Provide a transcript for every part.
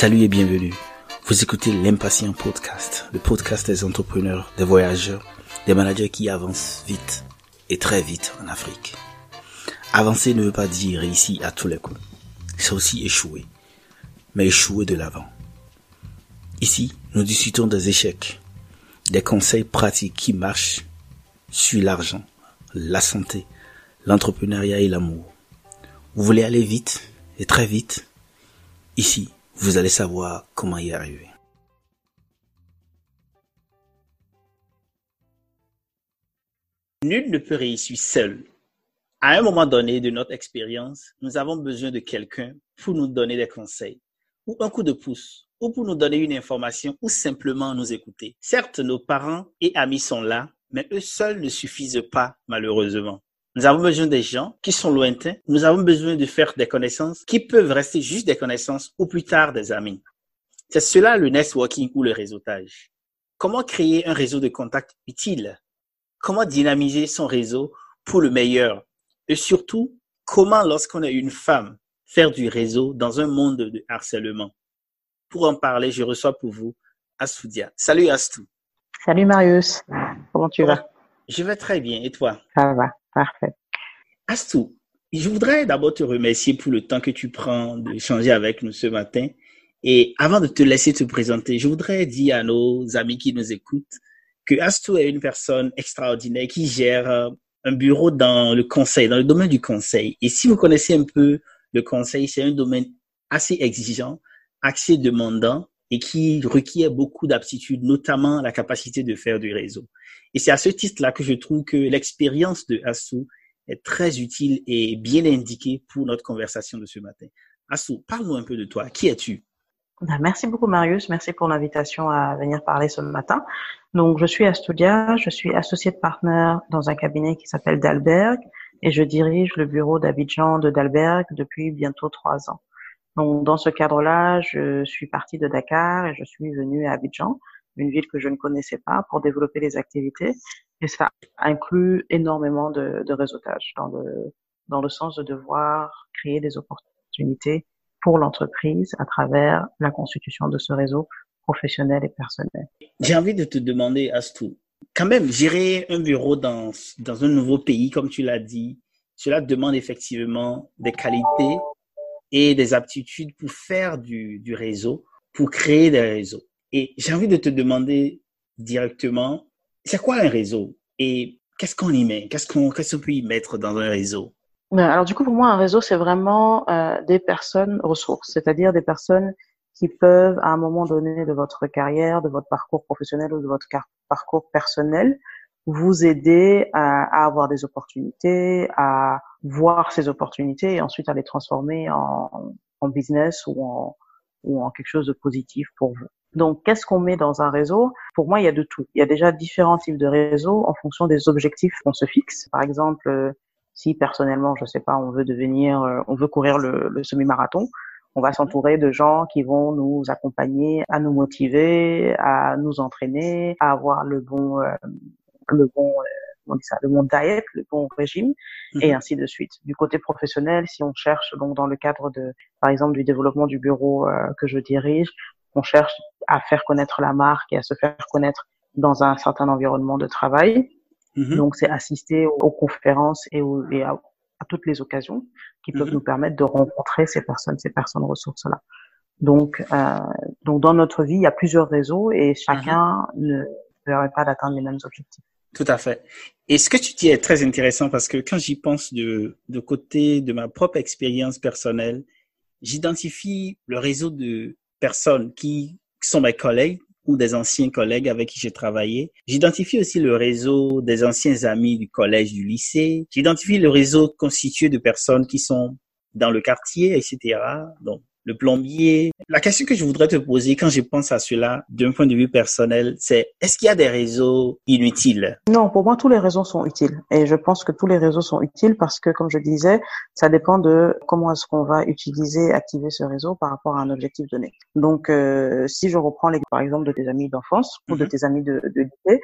Salut et bienvenue. Vous écoutez l'Impatient Podcast, le podcast des entrepreneurs, des voyageurs, des managers qui avancent vite et très vite en Afrique. Avancer ne veut pas dire réussir à tous les coups. C'est aussi échouer, mais échouer de l'avant. Ici, nous discutons des échecs, des conseils pratiques qui marchent sur l'argent, la santé, l'entrepreneuriat et l'amour. Vous voulez aller vite et très vite Ici, vous allez savoir comment y arriver. Nul ne peut réussir seul. À un moment donné de notre expérience, nous avons besoin de quelqu'un pour nous donner des conseils, ou un coup de pouce, ou pour nous donner une information, ou simplement nous écouter. Certes, nos parents et amis sont là, mais eux seuls ne suffisent pas, malheureusement. Nous avons besoin des gens qui sont lointains. Nous avons besoin de faire des connaissances qui peuvent rester juste des connaissances ou plus tard des amis. C'est cela le networking ou le réseautage. Comment créer un réseau de contacts utile? Comment dynamiser son réseau pour le meilleur? Et surtout, comment lorsqu'on est une femme, faire du réseau dans un monde de harcèlement? Pour en parler, je reçois pour vous Astoudia. Salut Astou. Salut Marius. Comment tu vas? Je vais très bien. Et toi? Ça va. Parfait. Astou, je voudrais d'abord te remercier pour le temps que tu prends d'échanger avec nous ce matin. Et avant de te laisser te présenter, je voudrais dire à nos amis qui nous écoutent que Astou est une personne extraordinaire qui gère euh, un bureau dans le conseil, dans le domaine du conseil. Et si vous connaissez un peu le conseil, c'est un domaine assez exigeant, assez demandant et qui requiert beaucoup d'aptitudes, notamment la capacité de faire du réseau. Et c'est à ce titre-là que je trouve que l'expérience de Assou est très utile et bien indiquée pour notre conversation de ce matin. Assou, parle-nous un peu de toi. Qui es-tu? Ben, merci beaucoup Marius, merci pour l'invitation à venir parler ce matin. Donc je suis Astudia, je suis associée de partner dans un cabinet qui s'appelle Dalberg et je dirige le bureau d'Abidjan de Dalberg depuis bientôt trois ans. Donc dans ce cadre-là, je suis partie de Dakar et je suis venue à Abidjan une ville que je ne connaissais pas pour développer les activités. Et ça inclut énormément de, de réseautage dans le, dans le sens de devoir créer des opportunités pour l'entreprise à travers la constitution de ce réseau professionnel et personnel. J'ai envie de te demander, Astou, quand même, gérer un bureau dans, dans un nouveau pays, comme tu l'as dit, cela demande effectivement des qualités et des aptitudes pour faire du, du réseau, pour créer des réseaux. Et j'ai envie de te demander directement, c'est quoi un réseau et qu'est-ce qu'on y met? Qu'est-ce qu'on qu'est-ce qu'on peut y mettre dans un réseau? Alors du coup, pour moi, un réseau, c'est vraiment euh, des personnes ressources, c'est-à-dire des personnes qui peuvent, à un moment donné de votre carrière, de votre parcours professionnel ou de votre parcours personnel, vous aider à, avoir des opportunités, à voir ces opportunités et ensuite à les transformer en, en business ou en, ou en quelque chose de positif pour vous. Donc, qu'est-ce qu'on met dans un réseau? Pour moi, il y a de tout. Il y a déjà différents types de réseaux en fonction des objectifs qu'on se fixe. Par exemple, euh, si personnellement, je sais pas, on veut devenir, euh, on veut courir le, le semi-marathon, on va s'entourer de gens qui vont nous accompagner, à nous motiver, à nous entraîner, à avoir le bon, euh, le bon on dit ça, le bon diet, le bon régime, et mhm. ainsi de suite. Du côté professionnel, si on cherche donc dans le cadre de, par exemple, du développement du bureau que je dirige, on cherche à faire connaître la marque et à se faire connaître dans un certain environnement de travail. Mm-hmm. Donc, c'est assister aux, conférences et, à, toutes les occasions qui peuvent mm-hmm. nous permettre de rencontrer ces personnes, ces personnes ressources-là. Donc, euh, donc, dans notre vie, il y a plusieurs réseaux et chacun ne permet pas d'atteindre les mêmes objectifs. Tout à fait. Et ce que tu dis est très intéressant? Parce que quand j'y pense de, de côté de ma propre expérience personnelle, j'identifie le réseau de personnes qui sont mes collègues ou des anciens collègues avec qui j'ai travaillé. J'identifie aussi le réseau des anciens amis du collège, du lycée. J'identifie le réseau constitué de personnes qui sont dans le quartier, etc. Donc, le plombier. La question que je voudrais te poser quand je pense à cela d'un point de vue personnel, c'est est-ce qu'il y a des réseaux inutiles? Non, pour moi, tous les réseaux sont utiles. Et je pense que tous les réseaux sont utiles parce que, comme je disais, ça dépend de comment est-ce qu'on va utiliser, activer ce réseau par rapport à un objectif donné. Donc, euh, si je reprends l'exemple, par exemple, de tes amis d'enfance ou de mhm. tes amis de, de lycée,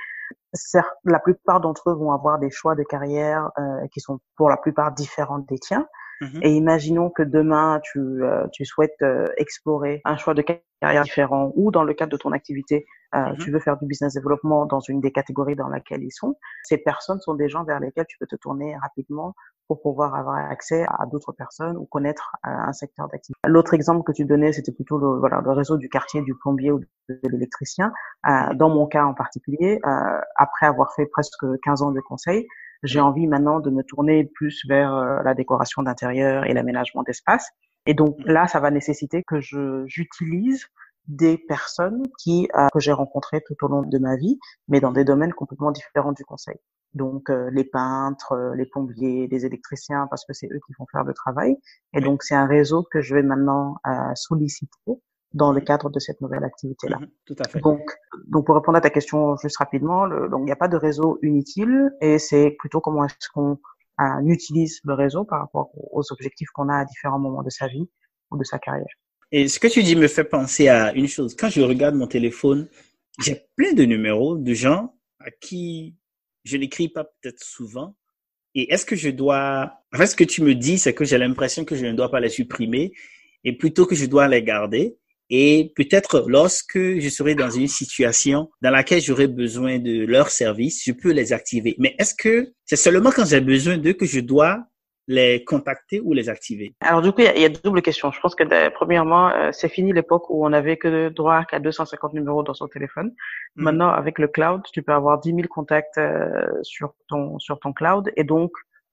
certes, la plupart d'entre eux vont avoir des choix de carrière euh, qui sont pour la plupart différents des tiens. Mhm. Et imaginons que demain, tu, euh, tu souhaites euh, explorer un choix de carrière différent ou dans le cadre de ton activité, euh, mhm. tu veux faire du business développement dans une des catégories dans laquelle ils sont. Ces personnes sont des gens vers lesquels tu peux te tourner rapidement pour pouvoir avoir accès à d'autres personnes ou connaître un secteur d'activité. L'autre exemple que tu donnais, c'était plutôt le, voilà, le réseau du quartier du plombier ou de l'électricien. dans mon cas en particulier, après avoir fait presque 15 ans de conseil, j'ai envie maintenant de me tourner plus vers euh, la décoration d'intérieur et l'aménagement d'espace. Et donc mmh. là, ça va nécessiter que je j'utilise des personnes qui euh, que j'ai rencontrées tout au long de ma vie, mais dans des domaines complètement différents du conseil. Donc euh, les peintres, les plombiers, les électriciens, parce que c'est eux qui vont faire le travail. Et donc c'est un réseau que je vais maintenant solliciter dans le cadre de cette nouvelle activité-là. Mhm, tout à fait. Donc, donc pour répondre à ta question juste rapidement, le, donc il n'y a pas de réseau inutile et c'est plutôt comment est-ce qu'on euh, utilise le réseau par rapport aux objectifs qu'on a à différents moments de sa vie ou de sa carrière. Et ce que tu dis me fait penser à une chose. Quand je regarde mon téléphone, j'ai plein de numéros de gens à qui je n'écris pas peut-être souvent. Et est-ce que je dois... En fait, ce que tu me dis, c'est que j'ai l'impression que je ne dois pas les supprimer et plutôt que je dois les garder. Et peut-être lorsque je serai dans une situation dans laquelle j'aurai besoin de leurs services, je peux les activer. Mais est-ce que c'est seulement quand j'ai besoin d'eux que je dois les contacter ou les activer? Alors du coup, il y, a, double question. Je pense que euh, premièrement, euh, c'est fini l'époque où on avait que droit qu'à 250 numéros dans son téléphone. Hmm. Maintenant, avec le cloud, tu peux avoir 10 000 contacts euh, sur ton sur ton cloud et donc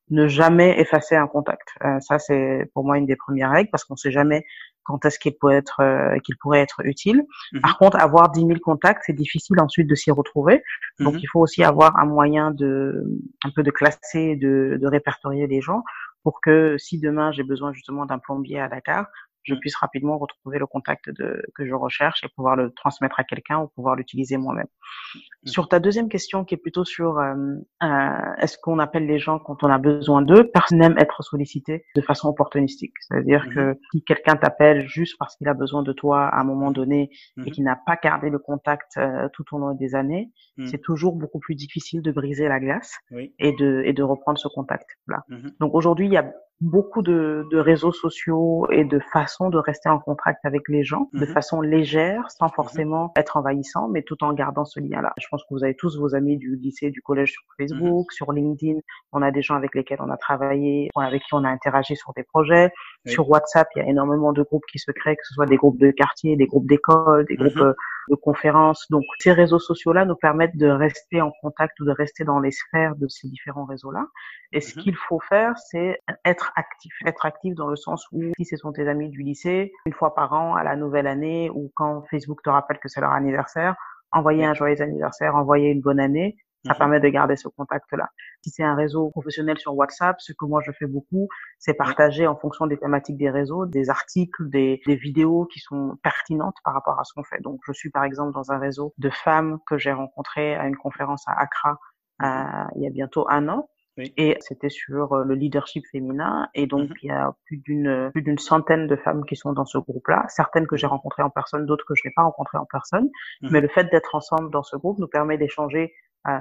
ne jamais effacer un contact. ça, c'est pour moi une des premières règles parce qu'on sait jamais quand est-ce qu'il pourrait être euh, qu'il pourrait être utile. Mhm. Par contre, avoir 10 000 contacts, c'est difficile ensuite de s'y retrouver. Donc, mhm. il faut aussi avoir un moyen de un peu de classer, de, de répertorier les gens pour que si demain j'ai besoin justement d'un plombier à Dakar, je puisse rapidement retrouver le contact de, que je recherche et pouvoir le transmettre à quelqu'un ou pouvoir l'utiliser moi-même. Mmh. Sur ta deuxième question qui est plutôt sur euh, euh, est-ce qu'on appelle les gens quand on a besoin d'eux, personne n'aime être sollicité de façon opportunistique? C'est-à-dire mmh. que si quelqu'un t'appelle juste parce qu'il a besoin de toi à un moment donné et mmh. qu'il n'a pas gardé le contact euh, tout au long des années, c'est toujours beaucoup plus difficile de briser la glace et, de, et de reprendre ce contact-là. Donc aujourd'hui, il y a beaucoup de, de, réseaux sociaux et de façons de rester en contact avec les gens de mhm. façon légère, sans mhm. forcément être envahissant, mais tout en gardant ce lien-là. Je pense que vous avez tous vos amis du lycée, du collège sur Facebook, mhm. sur LinkedIn. On a des gens avec lesquels on a travaillé, avec qui on a interagi sur des projets. Sur WhatsApp, il y a énormément de groupes qui se créent, que ce soit des groupes de quartier, des groupes d'école, des groupes euh, de conférences. Donc, ces réseaux sociaux-là nous permettent de rester en contact ou de rester dans les sphères de ces différents réseaux-là. Et ce qu'il faut faire, c'est être actif. Être actif dans le sens où si ce sont tes amis du lycée, une fois par an, à la nouvelle année, ou quand Facebook te rappelle que c'est leur anniversaire, envoyer un joyeux anniversaire, envoyer une bonne année, ça mhm. permet de garder ce contact-là. Si c'est un réseau professionnel sur WhatsApp, ce que moi je fais beaucoup, c'est partager en fonction des thématiques des réseaux, des articles, des, des vidéos qui sont pertinentes par rapport à ce qu'on fait. Donc je suis par exemple dans un réseau de femmes que j'ai rencontrées à une conférence à Accra euh, il y a bientôt un an. Et c'était sur euh, le leadership féminin. Et donc, mhm. il y a plus d'une plus d'une centaine de femmes qui sont dans ce groupe-là. Certaines que j'ai rencontrées en personne, d'autres que je n'ai pas rencontrées en personne. Mhm. Mais le fait d'être ensemble dans ce groupe nous permet d'échanger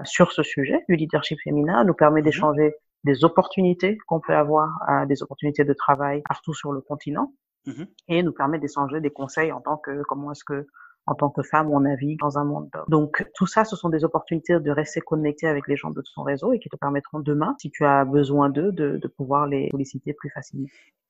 sur ce sujet du leadership féminin, nous permet mhm. d'échanger des opportunités qu'on peut avoir, euh, des opportunités de travail partout sur le continent, et nous permet d'échanger des conseils en tant que comment est-ce que en tant que femme, on navigue dans un monde Donc tout ça, ce sont des opportunités de rester connecté avec les gens de ton réseau et qui te permettront demain, si tu as besoin d'eux, de, de pouvoir les solliciter plus facilement.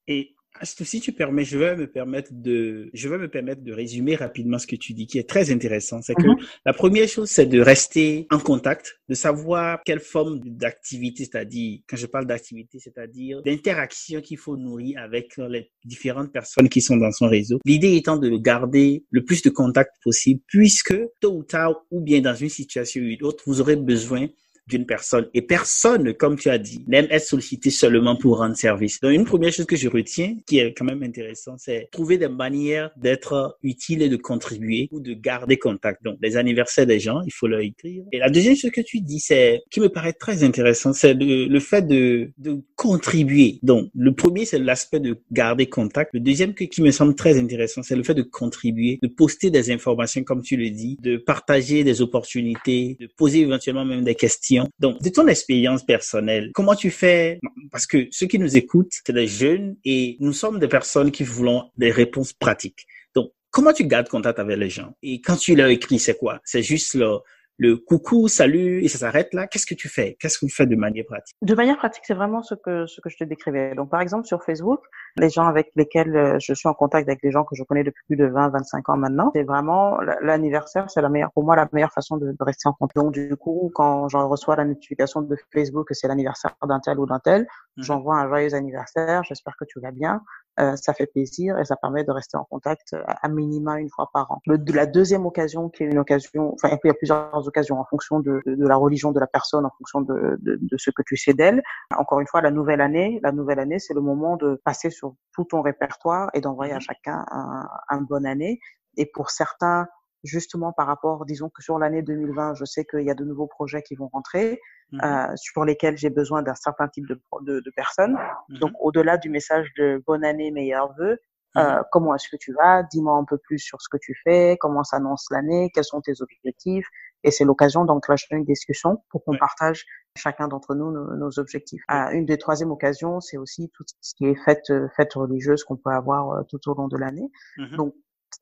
Et si tu permets, je vais me permettre de, je vais me permettre de résumer rapidement ce que tu dis, qui est très intéressant. C'est que mhm. la première chose, c'est de rester en contact, de savoir quelle forme d'activité, c'est-à-dire, quand je parle d'activité, c'est-à-dire d'interaction qu'il faut nourrir avec les différentes personnes qui sont dans son réseau. L'idée étant de garder le plus de contacts possible, puisque tôt ou tard, ou bien dans une situation ou une autre, vous aurez besoin d'une personne. Et personne, comme tu as dit, n'aime être sollicité seulement pour rendre service. Donc, une première chose que je retiens, qui est quand même intéressant, c'est trouver des manières d'être utile et de contribuer ou de garder contact. Donc, les anniversaires des gens, il faut leur écrire. Et la deuxième chose que tu dis, c'est, qui me paraît très intéressant, c'est le, le fait de, de contribuer. Donc, le premier, c'est l'aspect de garder contact. Le deuxième qui me semble très intéressant, c'est le fait de contribuer, de poster des informations, comme tu le dis, de partager des opportunités, de poser éventuellement même des questions Donc, de ton expérience personnelle, comment tu fais? Parce que ceux qui nous écoutent, c'est des jeunes et nous sommes des personnes qui voulons des réponses pratiques. Donc, comment tu gardes contact avec les gens? Et quand tu leur écris, c'est quoi? C'est juste leur le coucou, salut, et ça s'arrête là. Qu'est-ce que tu fais? Qu'est-ce que tu fais de manière pratique? De manière pratique, c'est vraiment ce que ce que je te décrivais. Donc, par exemple, sur Facebook, les gens avec lesquels euh, je suis en contact avec des gens que je connais depuis plus de 20, 25 ans maintenant, c'est vraiment l'anniversaire, c'est la meilleure pour moi la meilleure façon de, rester en contact. Donc, du coup, quand j'en reçois la notification de Facebook que c'est l'anniversaire d'un tel ou d'un tel, mhm. j'envoie un joyeux anniversaire. J'espère que tu vas bien. Euh, ça fait plaisir et ça permet de rester en contact euh, à, minima une fois par an. Le, de la deuxième occasion, qui est une occasion, enfin il y a plusieurs occasions en fonction de, de, la religion de la personne, en fonction de, de ce que tu sais d'elle. Encore une fois, la nouvelle année, la nouvelle année, c'est le moment de passer sur tout ton répertoire et d'envoyer à mmh chacun un, un bonne année. Et pour certains, justement par rapport, disons que sur l'année 2020, je sais qu'il y a de nouveaux projets qui vont rentrer. Mmh euh, sur lesquels j'ai besoin d'un certain type de, de, de personnes. Mmh Donc, au-delà du message de bonne année, meilleurs vœux, mmh euh, comment est-ce que tu vas? Dis-moi un peu plus sur ce que tu fais, comment s'annonce l'année, quels sont tes objectifs? Et c'est l'occasion d'enclencher une discussion pour qu'on partage chacun d'entre nous nos, objectifs. Euh, une des troisièmes occasions, c'est aussi tout ce qui est fête, fête religieuse qu'on peut avoir euh, tout au long de l'année. Donc,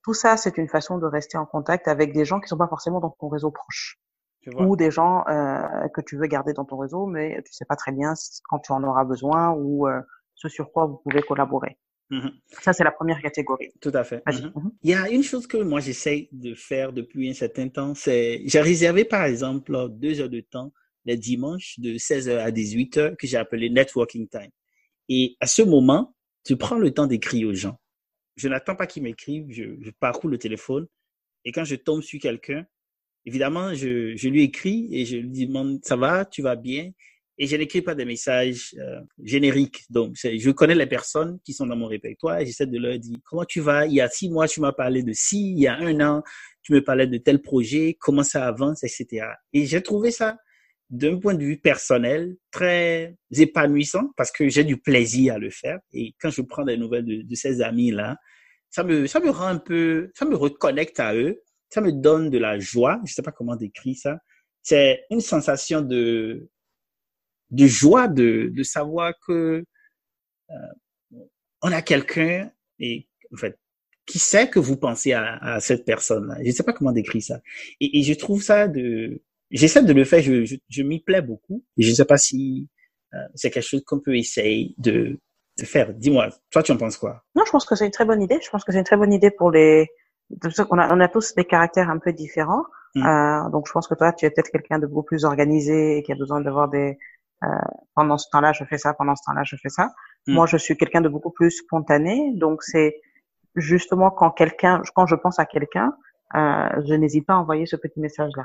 tout ça, c'est une façon de rester en contact avec des gens qui sont pas forcément dans ton réseau proche ou des gens euh, que tu veux garder dans ton réseau, mais tu sais pas très bien quand tu en auras besoin ou euh, ce sur quoi vous pouvez collaborer. Mm-hmm. Ça, c'est la première catégorie. Tout à fait. Mm-hmm. Mm-hmm. Il y a une chose que moi, j'essaie de faire depuis un certain temps, c'est, j'ai réservé, par exemple, deux heures de temps les dimanches de 16h à 18h que j'ai appelé networking time. Et à ce moment, tu prends le temps d'écrire aux gens. Je n'attends pas qu'ils m'écrivent, je, je parcours le téléphone et quand je tombe sur quelqu'un, Évidemment, je, je lui écris et je lui demande ça va, tu vas bien. Et je n'écris pas des messages euh, génériques. Donc, je connais les personnes qui sont dans mon répertoire et j'essaie de leur dire comment tu vas? Il y a six mois, tu m'as parlé de ci. Il y a un an, tu me parlais de tel projet. Comment ça avance, etc. Et j'ai trouvé ça d'un point de vue personnel très épanouissant parce que j'ai du plaisir à le faire. Et quand je prends des nouvelles de, de ces amis là, ça me ça me rend un peu, ça me reconnecte à eux ça me donne de la joie. Je sais pas comment décrire ça. C'est une sensation de, de joie de, de savoir que euh, on a quelqu'un et en fait qui sait que vous pensez à, à cette personne-là. Je sais pas comment décrire ça. Et, et je trouve ça de, j'essaie de le faire. Je, je, je m'y plais beaucoup. Et je ne sais pas si euh, c'est quelque chose qu'on peut essayer de, de faire. Dis-moi, toi, tu en penses quoi? Non, je pense que c'est une très bonne idée. Je pense que c'est une très bonne idée pour les on a, on a tous des caractères un peu différents. Mm. Euh, donc je pense que toi, tu es peut-être quelqu'un de beaucoup plus organisé et qui a besoin d'avoir des euh, pendant ce temps-là, je fais ça, pendant ce temps-là, je fais ça. Mm. Moi, je suis quelqu'un de beaucoup plus spontané. Donc c'est justement quand quelqu'un, quand je pense à quelqu'un, euh, je n'hésite pas à envoyer ce petit message-là.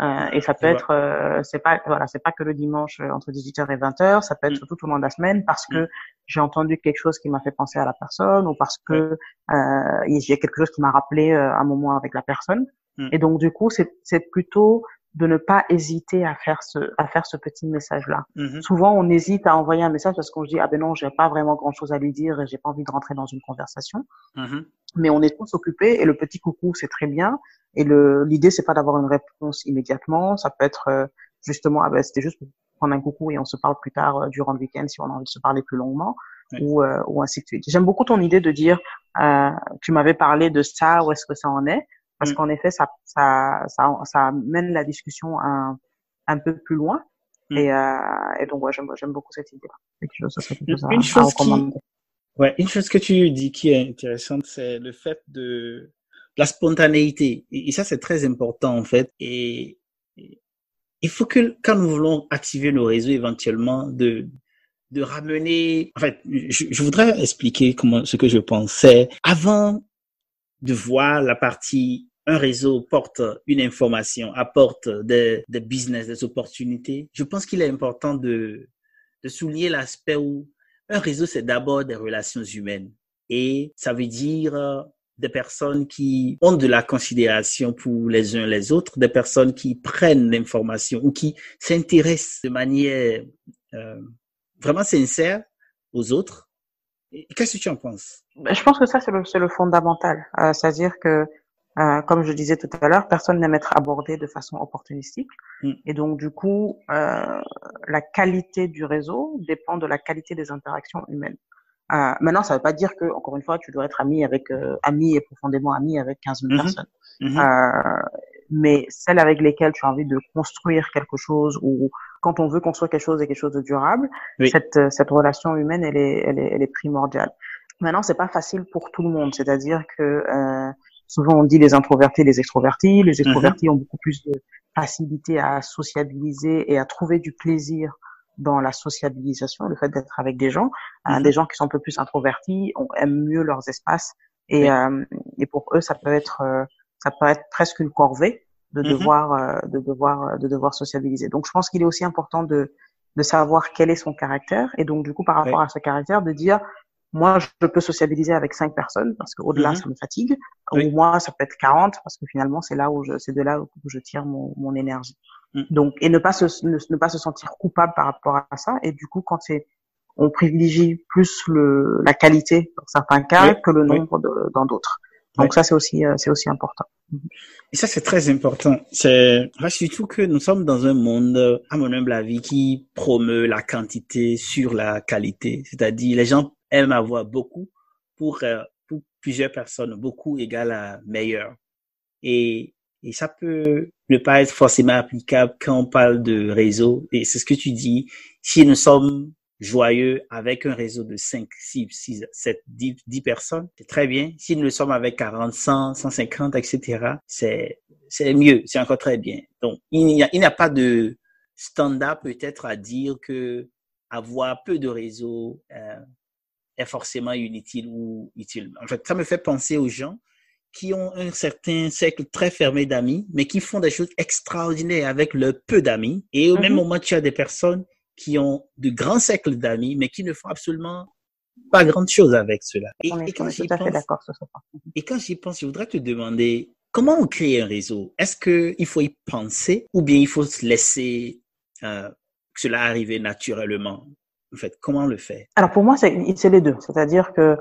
Euh, et ça peut être, euh, c'est pas, voilà, c'est pas que le dimanche euh, entre 18h et 20h, ça peut être mm. tout au long de la semaine parce que mm. j'ai entendu quelque chose qui m'a fait penser à la personne ou parce que euh, il y a quelque chose qui m'a rappelé un moment avec la personne. Mm. Et donc du coup, c'est, c'est plutôt de ne pas hésiter à faire ce à faire ce petit message là. Mm-hmm. Souvent on hésite à envoyer un message parce qu'on se dit ah ben non, j'ai pas vraiment grand-chose à lui dire et j'ai pas envie de rentrer dans une conversation. Mm-hmm. Mais on est tous occupés et le petit coucou c'est très bien et le l'idée c'est pas d'avoir une réponse immédiatement, ça peut être euh, justement ah ben c'était juste pour prendre un coucou et on se parle plus tard euh, durant le week-end si on a envie de se parler plus longuement ou euh, ou ainsi de suite. J'aime beaucoup ton idée de dire tu m'avais parlé de ça où est-ce que ça en est? Parce mm. qu'en effet, ça, ça, ça, ça mène la discussion un, un peu plus loin. Mm. Et, euh, et donc, ouais, j'aime beaucoup cette idée. Quelque chose, ça quelque chose une, chose qui, ouais, une chose que tu dis qui est intéressante, c'est le fait de la spontanéité. Et, ça, c'est très important, en fait. Et, il faut que, quand nous voulons activer nos réseaux éventuellement, de, de ramener, en fait, je, je voudrais expliquer comment, ce que je pensais. Avant de voir la partie un réseau porte une information, apporte des, des business, des opportunités, je pense qu'il est important de, de souligner l'aspect où un réseau, c'est d'abord des relations humaines. Et ça veut dire euh, des personnes qui ont de la considération pour les uns les autres, des personnes qui prennent l'information ou qui s'intéressent de manière euh, vraiment sincère aux autres. Qu'est-ce que tu en penses? Ben, Je pense que ça, c'est le, le, fondamental. Euh, C'est-à-dire que euh, comme je disais tout à l'heure, personne n'aime être abordé de façon opportunistique. Mm. Et donc, du coup, euh, la qualité du réseau dépend de la qualité des interactions humaines. Euh, maintenant, ça ne veut pas dire que, encore une fois, tu dois être ami avec, euh, ami et profondément ami avec 15 000 mm-hmm. personnes. Mm-hmm. mais celles avec lesquelles tu as envie de construire quelque chose ou quand on veut construire quelque chose et quelque chose de durable, cette, cette relation humaine, elle est, elle est, elle est primordiale. Maintenant, c'est pas facile pour tout le monde. C'est-à-dire que euh, souvent on dit les introvertis, les extrovertis. Les mhm. extrovertis ont beaucoup plus de facilité à sociabiliser et à trouver du plaisir dans la sociabilisation, le fait d'être avec des gens. Euh, mhm. des gens qui sont un peu plus introvertis on, aiment mieux leurs espaces et, euh, et pour eux ça peut être euh, ça peut être presque une corvée de mhm. devoir euh, de devoir de devoir sociabiliser. Donc je pense qu'il est aussi important de de savoir quel est son caractère et donc du coup par rapport à ce caractère de dire moi, je peux sociabiliser avec cinq personnes parce qu'au-delà, mhm. ça me fatigue. Ou moi, ça peut être 40 parce que finalement, c'est là où je, c'est de là où je tire mon, mon énergie. Mhm. Donc, et ne pas se, ne, pas se sentir coupable par rapport à ça. Et du coup, quand c'est, on privilégie plus le, la qualité dans certains cas que le nombre dans d'autres. Donc ça, c'est aussi, euh, c'est aussi important. Et ça, c'est très important. C'est surtout que nous sommes dans un monde, à mon humble avis, qui promeut la quantité sur la qualité. C'est-à-dire, les gens aime avoir beaucoup pour, euh, pour plusieurs personnes. Beaucoup égale à meilleur. Et, et ça peut ne pas être forcément applicable quand on parle de réseau. Et c'est ce que tu dis. Si nous sommes joyeux avec un réseau de 5, 6, 6 7, 10, 10 personnes, c'est très bien. Si nous sommes avec 40, 100, 150, etc., c'est, c'est mieux, c'est encore très bien. Donc, il n'y a, a pas de standard peut-être à dire que avoir peu de réseaux euh, est forcément inutile ou utile. En fait, ça me fait penser aux gens qui ont un certain cercle très fermé d'amis, mais qui font des choses extraordinaires avec le peu d'amis. Et au même mhm. moment, tu as des personnes qui ont de grands cercles d'amis, mais qui ne font absolument pas grand chose avec cela. Et, quand j'y pense, et quand j'y pense, je voudrais te demander comment on crée un réseau? Est-ce qu'il faut y penser ou bien il faut se laisser euh, cela arriver naturellement? En fait Comment on le fait Alors pour moi, c'est les deux. C'est-à-dire que,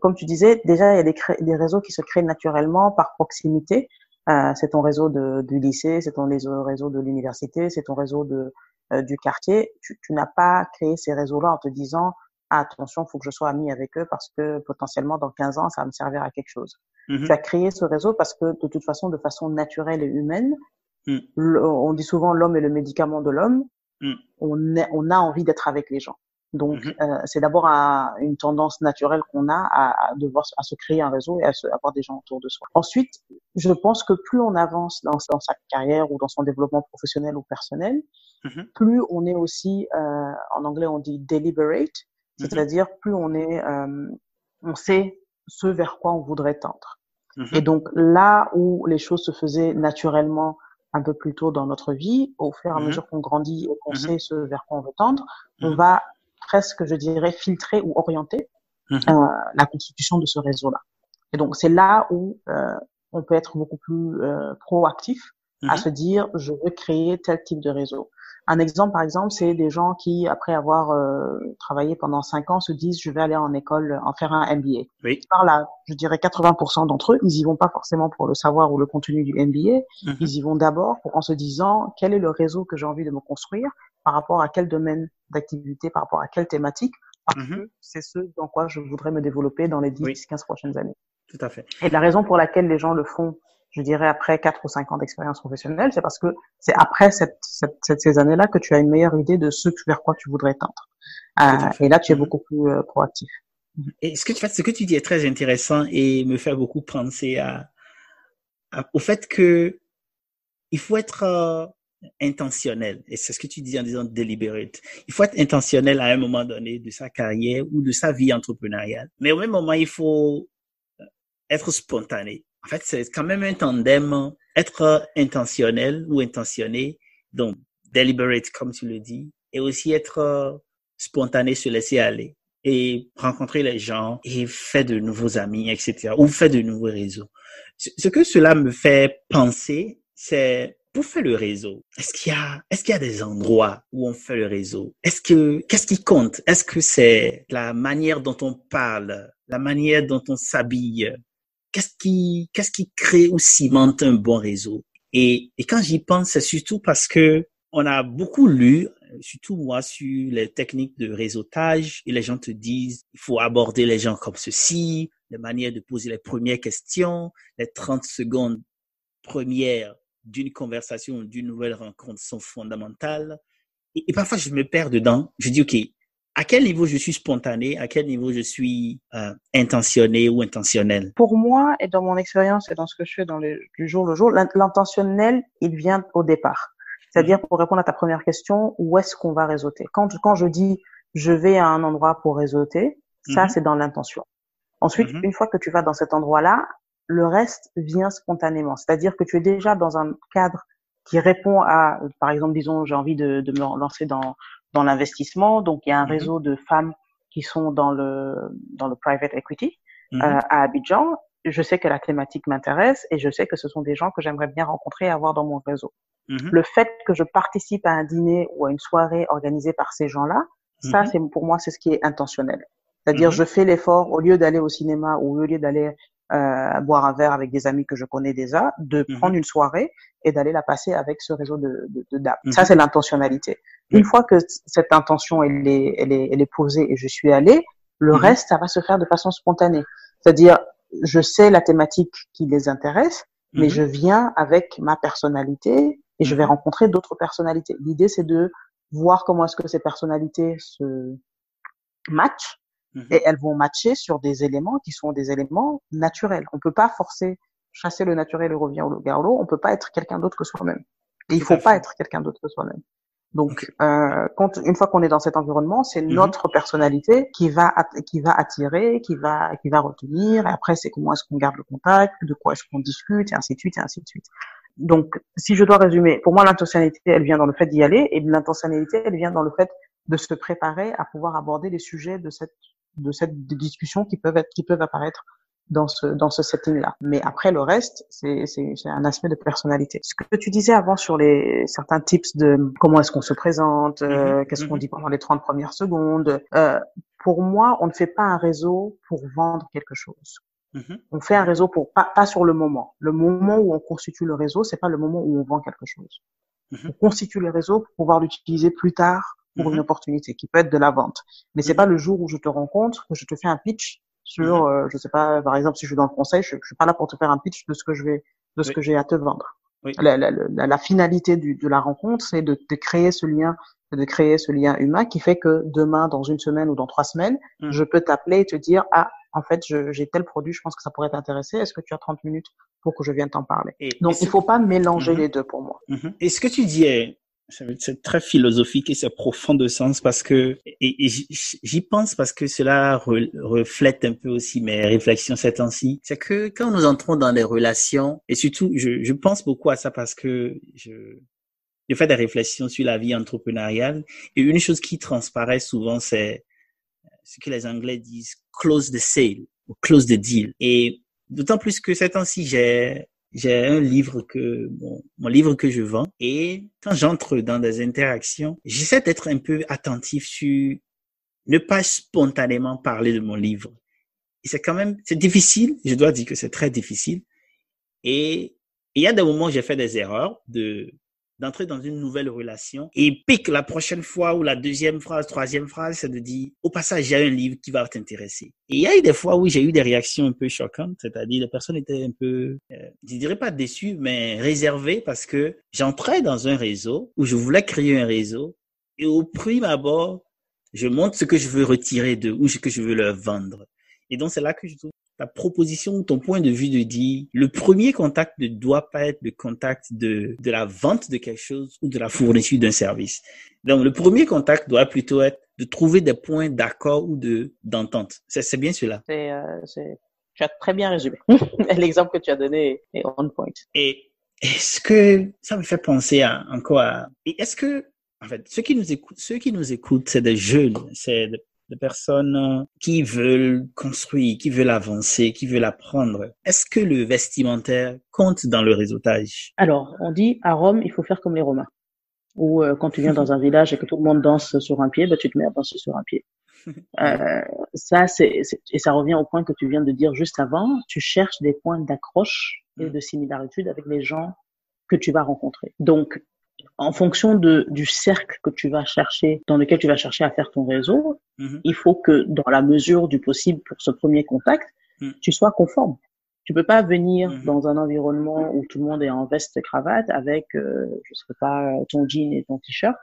comme tu disais, déjà, il y a des, des réseaux qui se créent naturellement par proximité. Euh, c'est ton réseau de, du lycée, c'est ton réseau de l'université, c'est ton réseau de, euh, du quartier. Tu, tu n'as pas créé ces réseaux-là en te disant ah, attention, faut que je sois ami avec eux parce que potentiellement dans 15 ans, ça va me servir à quelque chose. Mm-hmm. Tu as créé ce réseau parce que de toute façon, de façon naturelle et humaine, mm. on dit souvent l'homme est le médicament de l'homme. Mm. On, on a envie d'être avec les gens. Donc, mmh euh, c'est d'abord une tendance naturelle qu'on a à, à, devoir à se créer un réseau et à, se, avoir des gens autour de soi. Ensuite, je pense que plus on avance dans, dans sa carrière ou dans son développement professionnel ou personnel, mmh plus on est aussi, euh, en anglais on dit deliberate, mmh c'est-à-dire plus on est, euh, on sait ce vers quoi on voudrait tendre. Et donc là où les choses se faisaient naturellement un peu plus tôt dans notre vie, au fur et à mesure qu'on grandit et qu'on sait ce vers quoi on veut tendre, on va presque, je dirais, filtrer ou orienter mhm. euh, la constitution de ce réseau-là. Et donc, c'est là où euh, on peut être beaucoup plus euh, proactif à mhm. se dire, je veux créer tel type de réseau. Un exemple, par exemple, c'est des gens qui, après avoir euh, travaillé pendant cinq ans, se disent je vais aller en école, en faire un MBA. Oui. Par là, je dirais 80% d'entre eux, ils y vont pas forcément pour le savoir ou le contenu du MBA. Mhm. Ils y vont d'abord en se disant quel est le réseau que j'ai envie de me construire par rapport à quel domaine d'activité, par rapport à quelle thématique, parce mhm. que c'est ce dans quoi je voudrais me développer dans les 10-15 prochaines années. Tout à fait. Et la raison pour laquelle les gens le font je dirais après quatre ou cinq ans d'expérience professionnelle, c'est parce que c'est après cette, cette, ces années-là que tu as une meilleure idée de ce vers quoi tu voudrais tendre. Euh, et là, tu es beaucoup plus euh, proactif. Et ce que tu fais, ce que tu dis est très intéressant et me fait beaucoup penser à, au fait que il faut être euh, intentionnel. Et c'est ce que tu dis en disant deliberate. Il faut être intentionnel à un moment donné de sa carrière ou de sa vie entrepreneuriale. Mais au même moment, il faut être spontané. En fait, c'est quand même un tandem, être intentionnel ou intentionné, donc deliberate comme tu le dis, et aussi être spontané, se laisser aller et rencontrer les gens et faire de nouveaux amis, etc. ou faire de nouveaux réseaux. Ce que cela me fait penser, c'est pour faire le réseau, est-ce qu'il y a, est-ce qu'il y a des endroits où on fait le réseau? Est-ce que, qu'est-ce qui compte? Est-ce que c'est la manière dont on parle, la manière dont on s'habille, qu'est-ce qui, qu'est-ce qui crée ou cimente un bon réseau? Et, et quand j'y pense, c'est surtout parce que on a beaucoup lu, surtout moi, sur les techniques de réseautage et les gens te disent, il faut aborder les gens comme ceci, les manières de poser les premières questions, les 30 secondes premières d'une conversation, d'une nouvelle rencontre sont fondamentales. Et, et, parfois, je me perds dedans. Je dis, OK, à quel niveau je suis spontané, à quel niveau je suis euh, intentionné ou intentionnel? Pour moi, et dans mon expérience et dans ce que je fais dans le, du jour le jour, l'intentionnel, il vient au départ. C'est-à-dire, pour répondre à ta première question, où est-ce qu'on va réseauter? Quand, quand je dis je vais à un endroit pour réseauter, ça, mm -hmm. c'est dans l'intention. Ensuite, mm -hmm. une fois que tu vas dans cet endroit-là, le reste vient spontanément. C'est-à-dire que tu es déjà dans un cadre qui répond à, par exemple, disons, j'ai envie de, de, me lancer dans, dans l'investissement. Donc, il y a un mm -hmm. réseau de femmes qui sont dans le, dans le private equity mm -hmm. euh, à Abidjan. Je sais que la thématique m'intéresse et je sais que ce sont des gens que j'aimerais bien rencontrer et avoir dans mon réseau. Mm -hmm. Le fait que je participe à un dîner ou à une soirée organisée par ces gens-là, ça, c'est pour moi, c'est ce qui est intentionnel. C'est-à-dire, je fais l'effort, au lieu d'aller au cinéma ou au lieu d'aller euh, boire un verre avec des amis que je connais déjà, de mmh. prendre une soirée et d'aller la passer avec ce réseau de, de, de DAP. Mmh. Ça, c'est l'intentionnalité. Une fois que cette intention, elle est, elle est, elle est posée et je suis allé, le reste, ça va se faire de façon spontanée. C'est-à-dire, je sais la thématique qui les intéresse, mais je viens avec ma personnalité et je vais rencontrer d'autres personnalités. L'idée, c'est de voir comment est-ce que ces personnalités se matchent et elles vont matcher sur des éléments qui sont des éléments naturels. On peut pas forcer, chasser le naturel et revient au garlot. On peut pas être quelqu'un d'autre que soi-même. Et il faut pas être quelqu'un d'autre que soi-même. Donc, euh, quand, une fois qu'on est dans cet environnement, c'est mmh. notre personnalité qui va qui va attirer, qui va qui va retenir. Et après, c'est comment est-ce qu'on garde le contact, de quoi est-ce qu'on discute, et ainsi de suite, et ainsi de suite. Donc, si je dois résumer, pour moi, l'intentionnalité, elle vient dans le fait d'y aller, et l'intentionnalité, elle vient dans le fait de se préparer à pouvoir aborder les sujets de cette de cette discussion qui peuvent être qui peuvent apparaître dans ce dans ce setting là mais après le reste c'est c'est c'est un aspect de personnalité ce que tu disais avant sur les certains tips de comment est-ce qu'on se présente euh, -hmm. qu'est-ce qu'on dit pendant les 30 premières secondes euh, pour moi on ne fait pas un réseau pour vendre quelque chose mm -hmm. on fait un réseau pour pas pas sur le moment le moment où on constitue le réseau c'est pas le moment où on vend quelque chose -hmm. on constitue le réseau pour pouvoir l'utiliser plus tard pour une opportunité qui peut être de la vente. Mais c'est pas le jour où je te rencontre que je te fais un pitch sur, euh, je sais pas, par exemple, si je suis dans le conseil, je, je suis pas là pour te faire un pitch de ce que je vais, de ce oui. que j'ai à te vendre. Oui. La, la, la, la, finalité du, de la rencontre, c'est de, de, créer ce lien, de créer ce lien humain qui fait que demain, dans une semaine ou dans trois semaines, mmh. je peux t'appeler et te dire, ah, en fait, j'ai tel produit, je pense que ça pourrait t'intéresser. Est-ce que tu as 30 minutes pour que je vienne t'en parler? Et, Donc, il faut pas mélanger mmh. les deux pour moi. Mmh. Et ce que tu dis est c'est très philosophique et c'est profond de sens parce que et, j'y pense parce que cela re, reflète un peu aussi mes réflexions ces temps-ci. C'est que quand nous entrons dans des relations et surtout je, je pense beaucoup à ça parce que je je fais des réflexions sur la vie entrepreneuriale et une chose qui transparaît souvent c'est ce que les Anglais disent close the sale ou close the deal et d'autant plus que ces temps-ci j'ai j'ai un livre que bon, mon livre que je vends et quand j'entre dans des interactions, j'essaie d'être un peu attentif sur ne pas spontanément parler de mon livre. C'est quand même c'est difficile, je dois dire que c'est très difficile. Et il y a des moments où j'ai fait des erreurs de d'entrer dans une nouvelle relation et pique la prochaine fois ou la deuxième phrase, troisième phrase, c'est de dire au passage j'ai un livre qui va t'intéresser. Et il y a eu des fois où j'ai eu des réactions un peu choquantes, c'est-à-dire les personnes étaient un peu, euh, je dirais pas déçues, mais réservées parce que j'entrais dans un réseau où je voulais créer un réseau et au prime abord, je montre ce que je veux retirer de ou ce que je veux leur vendre. Et donc c'est là que je trouve ta proposition, ton point de vue de dire, le premier contact ne doit pas être le contact de, de la vente de quelque chose ou de la fourniture d'un service. Donc, le premier contact doit plutôt être de trouver des points d'accord ou de d'entente. C'est bien cela. C'est, euh, tu as très bien résumé. L'exemple que tu as donné est on point. Et est-ce que ça me fait penser à encore à, est-ce que en fait, ceux qui nous écoutent, ceux qui nous écoutent, c'est des jeunes, c'est de personnes qui veulent construire, qui veulent avancer, qui veulent apprendre. Est-ce que le vestimentaire compte dans le réseautage? Alors, on dit à Rome, il faut faire comme les Romains. Ou euh, quand tu viens dans un village et que tout le monde danse sur un pied, bah, tu te mets à danser sur un pied. Euh, ça, c'est, et ça revient au point que tu viens de dire juste avant. Tu cherches des points d'accroche et Mm. de similitude avec les gens que tu vas rencontrer. Donc, en fonction de, du cercle que tu vas chercher, dans lequel tu vas chercher à faire ton réseau, Mhm. il faut que, dans la mesure du possible pour ce premier contact, Mm. tu sois conforme. Tu peux pas venir Mhm. dans un environnement où tout le monde est en veste et cravate avec, euh, je sais pas, ton jean et ton t-shirt.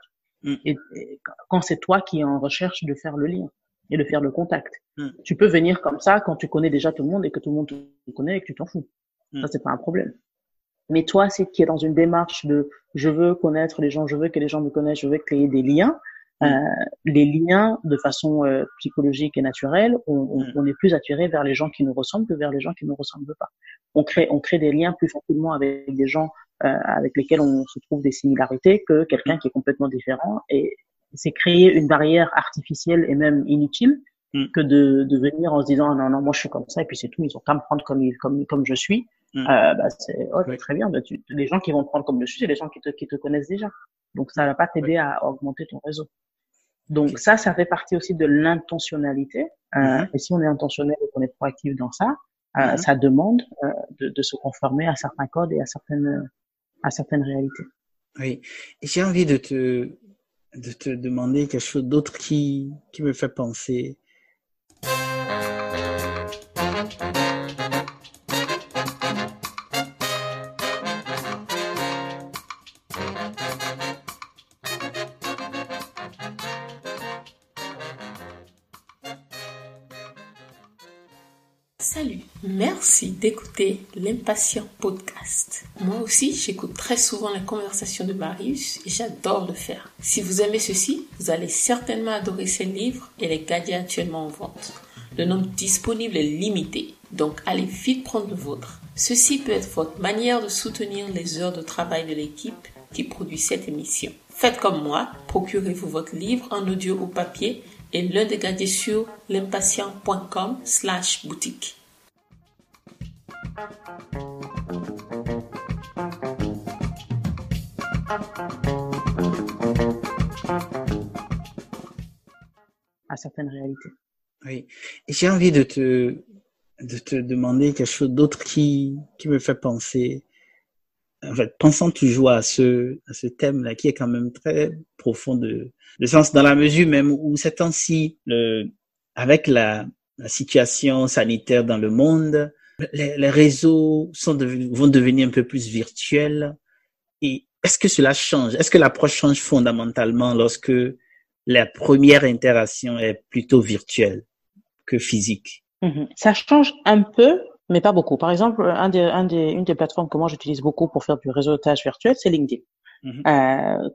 Et, et quand c'est toi qui es en recherche de faire le lien et de faire le contact. Tu peux venir comme ça quand tu connais déjà tout le monde et que tout le monde te connaît et que tu t'en fous. Ça, c'est pas un problème. Mais toi, c'est qui est dans une démarche de je veux connaître les gens, je veux que les gens me connaissent, je veux créer des liens. Mm. Euh, les liens, de façon euh, psychologique et naturelle, on, on, Mm. on est plus attiré vers les gens qui nous ressemblent que vers les gens qui ne nous ressemblent pas. On crée, on crée des liens plus facilement avec des gens euh, avec lesquels on se trouve des similarités que quelqu'un qui est complètement différent. Et c'est créer une barrière artificielle et même inutile Mm. que de, de venir en se disant non non moi je suis comme ça et puis c'est tout ils ont qu'à me prendre comme ils- comme comme je suis Mm. euh, bah, c'est oh, Oui. très bien bah, tu, les gens qui vont te prendre comme je suis c'est les gens qui te qui te connaissent déjà donc ça va pas t'aider à augmenter ton réseau donc ça ça fait partie aussi de l'intentionnalité euh, Mhm. et si on est intentionnel et qu'on est proactif dans ça euh, Mhm. ça demande de, de se conformer à certains codes et à certaines à certaines réalités Oui. Et j'ai envie de te, de te demander quelque chose d'autre qui, qui me fait penser. D'écouter l'Impatient Podcast. Moi aussi, j'écoute très souvent les conversations de Marius et j'adore le faire. Si vous aimez ceci, vous allez certainement adorer ces livres et les gadgets actuellement en vente. Le nombre disponible est limité, donc allez vite prendre le vôtre. Ceci peut être votre manière de soutenir les heures de travail de l'équipe qui produit cette émission. Faites comme moi, procurez-vous votre livre en audio ou papier et l'un des gadgets sur l'impatient.com slash boutique. À certaines réalités Oui. J'ai envie de te, de te demander quelque chose d'autre qui, qui me fait penser. En fait, pensant toujours à ce, à ce thème-là qui est quand même très profond de, de sens dans la mesure même où ces temps-ci, avec la situation sanitaire dans le monde, les, les réseaux sont vont devenir un peu plus virtuels. Et est-ce que cela change? Est-ce que l'approche change fondamentalement lorsque la première interaction est plutôt virtuelle que physique? Mhm. Ça change un peu, mais pas beaucoup. Par exemple, un des, un des, une des plateformes que moi j'utilise beaucoup pour faire du réseautage virtuel, c'est LinkedIn. Mhm. Euh,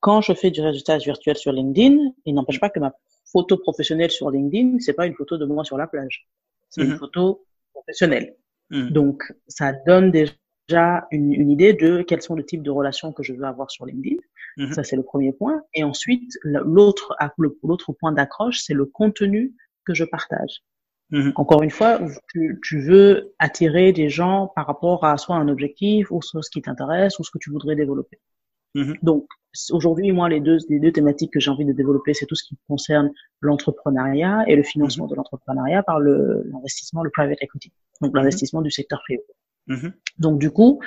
quand je fais du réseautage virtuel sur LinkedIn, il n'empêche pas que ma photo professionnelle sur LinkedIn, c'est pas une photo de moi sur la plage. C'est Mhm. une photo professionnelle. Mhm. Donc, ça donne déjà une, une idée de quels sont les types de relations que je veux avoir sur LinkedIn. Mhm. Ça, c'est le premier point. Et ensuite, l'autre, le- l'autre point d'accroche, c'est le contenu que je partage. Mhm. Encore une fois, tu, tu veux attirer des gens par rapport à soit un objectif ou soit ce qui t'intéresse ou ce que tu voudrais développer. Mhm. Donc, aujourd'hui, moi, les deux, les deux thématiques que j'ai envie de développer, c'est tout ce qui concerne l'entrepreneuriat et le financement de l'entrepreneuriat par le, l'investissement, le private equity. Donc, l'investissement du secteur privé. Donc, du coup,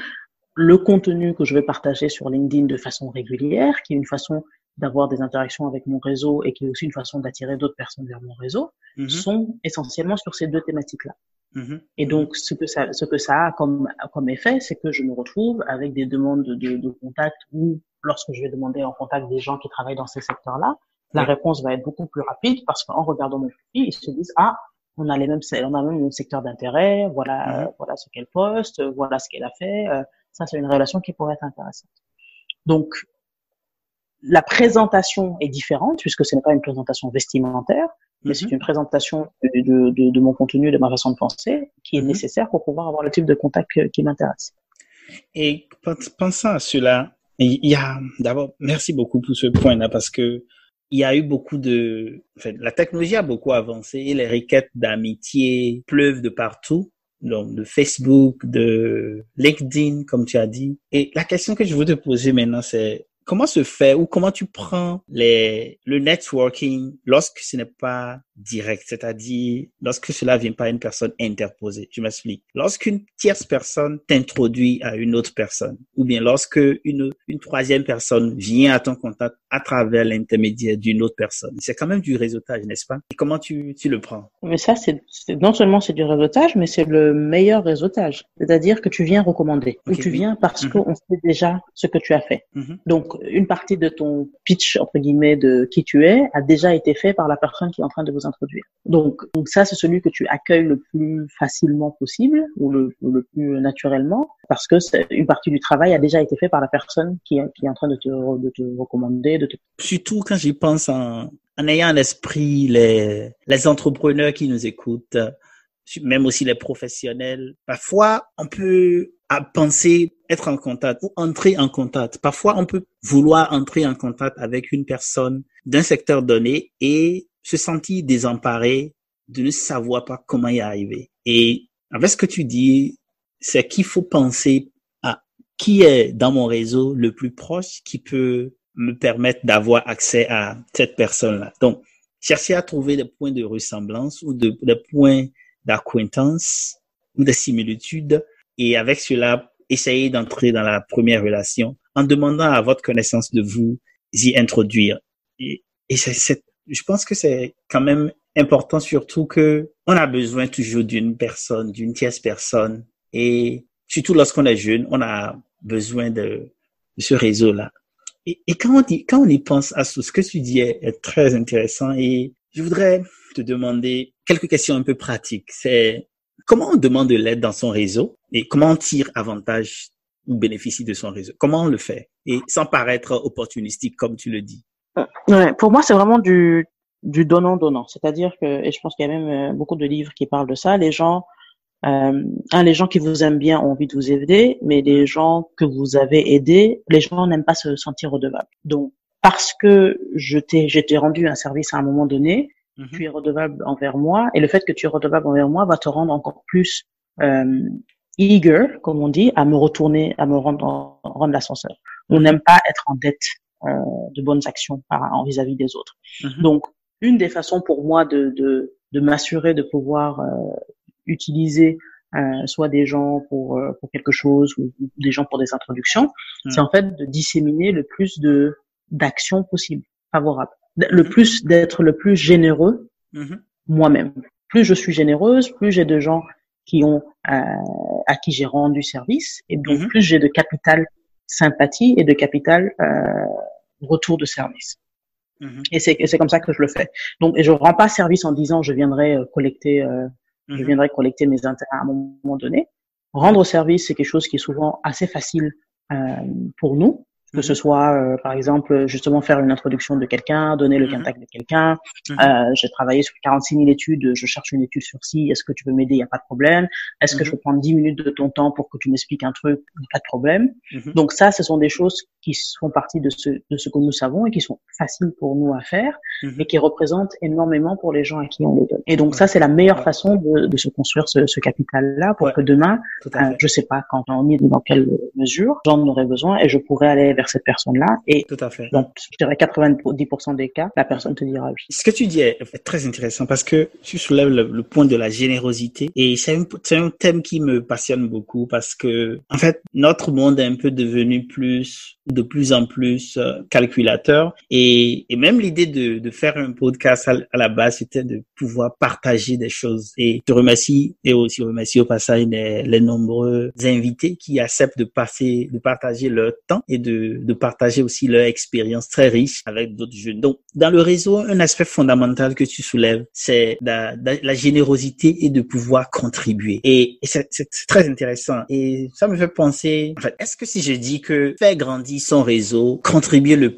le contenu que je vais partager sur LinkedIn de façon régulière, qui est une façon d'avoir des interactions avec mon réseau et qui est aussi une façon d'attirer d'autres personnes vers mon réseau, sont essentiellement sur ces deux thématiques-là. Mhm. Et donc, ce que ça, ce que ça a comme, comme effet, c'est que je me retrouve avec des demandes de, de, de contact ou lorsque je vais demander en contact des gens qui travaillent dans ces secteurs-là, la réponse va être beaucoup plus rapide parce qu'en regardant mon profil, ils se disent, ah, on a les mêmes, on a même le même secteur d'intérêt, voilà, euh, voilà ce qu'elle poste, voilà ce qu'elle a fait, euh, ça c'est une relation qui pourrait être intéressante. Donc, la présentation est différente puisque ce n'est pas une présentation vestimentaire, mais c'est Mhm. une présentation de, de, de, de mon contenu, de ma façon de penser, qui est Mhm. nécessaire pour pouvoir avoir le type de contact qui m'intéresse. Et pen- pensant à cela, il y a d'abord merci beaucoup pour ce point-là parce que il y a eu beaucoup de, en fait, la technologie a beaucoup avancé les requêtes d'amitié pleuvent de partout, donc de Facebook, de LinkedIn, comme tu as dit. Et la question que je veux te poser maintenant, c'est comment se fait ou comment tu prends les, le networking lorsque ce n'est pas direct, c'est-à-dire lorsque cela vient pas une personne interposée. Je m'explique. Lorsqu'une tierce personne t'introduit à une autre personne, ou bien lorsque une, une troisième personne vient à ton contact à travers l'intermédiaire d'une autre personne, c'est quand même du réseautage, n'est-ce pas? Et comment tu, tu le prends? Mais ça, c'est, non seulement c'est du réseautage, mais c'est le meilleur réseautage. C'est-à-dire que tu viens recommander, ou tu viens parce mm-hmm. qu'on sait déjà ce que tu as fait. Mm-hmm. Donc, une partie de ton pitch, entre guillemets, de qui tu es, a déjà été fait par la personne qui est en train de vous introduire. Donc, donc ça, c'est celui que tu accueilles le plus facilement possible ou le, le plus naturellement parce que une partie du travail a déjà été fait par la personne qui, qui est en train de te, de te recommander. De. Surtout quand j'y pense en, en ayant à l'esprit les, les entrepreneurs qui nous écoutent, même aussi les professionnels. Parfois, on peut penser être en contact ou entrer en contact. Parfois, on peut vouloir entrer en contact avec une personne d'un secteur donné et se sentir désemparé de ne savoir pas comment y arriver. Et avec ce que tu dis, c'est qu'il faut penser à qui est dans mon réseau le plus proche qui peut me permettre d'avoir accès à cette personne-là. Donc, chercher à trouver des points de ressemblance ou de, des points d'acquaintance ou de similitude et avec cela, essayer d'entrer dans la première relation en demandant à votre connaissance de vous y introduire. Et, et c'est je pense que c'est quand même important surtout que on a besoin toujours d'une personne, d'une tierce personne et surtout lorsqu'on est jeune, on a besoin de, ce réseau-là. Et, quand, on y, pense à ce, que tu dis est, très intéressant et je voudrais te demander quelques questions un peu pratiques. C'est comment on demande de l'aide dans son réseau et comment on tire avantage ou bénéficie de son réseau? Comment on le fait? Et sans paraître opportunistique comme tu le dis. Ouais, pour moi, c'est vraiment du, du donnant-donnant. C'est-à-dire que, et je pense qu'il y a même euh, beaucoup de livres qui parlent de ça, les gens, euh, hein, les gens qui vous aiment bien ont envie de vous aider, mais les gens que vous avez aidés, les gens n'aiment pas se sentir redevables. Donc, parce que je t'ai, rendu un service à un moment donné, mm-hmm. tu es redevable envers moi, et le fait que tu es redevable envers moi va te rendre encore plus euh, eager, comme on dit, à me retourner, à me rendre, rendre l'ascenseur. On n'aime pas être en dette de bonnes actions vis-à-vis des autres. Mhm. Donc, une des façons pour moi de, de, de m'assurer de pouvoir euh, utiliser euh, soit des gens pour, pour quelque chose ou, des gens pour des introductions, mhm. c'est en fait de disséminer le plus de d'actions possibles favorables. Le mhm. plus d'être le plus généreux moi-même. Plus je suis généreuse, plus j'ai de gens qui ont à qui j'ai rendu service et donc plus j'ai de capital sympathie et de capital euh, retour de service. Mm-hmm. Et c'est c'est comme ça que je le fais. Donc et je rends pas service en disant je viendrai euh, collecter euh, je mm-hmm. viendrai collecter mes intérêts à un moment donné. Rendre service c'est quelque chose qui est souvent assez facile euh, pour nous que ce mhm. soit euh, par exemple justement faire une introduction de quelqu'un, donner le mhm. contact de quelqu'un. Mhm. Euh, j'ai travaillé sur 46 000 études, je cherche une étude sur ci, est-ce que tu peux m'aider, il n'y a pas de problème. Est-ce que je peux prendre 10 minutes de ton temps pour que tu m'expliques un truc, pas de problème. Donc ça, ce sont des choses qui font partie de ce, de ce que nous savons et qui sont faciles pour nous à faire et qui représentent énormément pour les gens à qui on les donne. Et donc ça, c'est la meilleure façon de, de se construire ce, ce capital-là pour que demain, euh, je sais pas quand on est dans quelle mesure, j'en aurais besoin et je pourrais aller vers cette personne-là. Et Tout à fait. donc, je dirais 90% des cas, la personne te dira oui. Ce que tu dis est très intéressant parce que tu soulèves le, point de la générosité et c'est un, un, thème qui me passionne beaucoup parce que, en fait, notre monde est un peu devenu plus, de plus en plus euh, calculateur et, et même l'idée de, de faire un podcast à, la base, c'était de pouvoir partager des choses et te remercie et aussi remercier au passage les, les nombreux invités qui acceptent de passer, de partager leur temps et de de, partager aussi leur expérience très riche avec d'autres jeunes. Donc, dans le réseau, un aspect fondamental que tu soulèves, c'est la, la, générosité et de pouvoir contribuer. Et, c'est très intéressant. Et ça me fait penser, en fait, est-ce que si je dis que faire grandir son réseau, contribuer le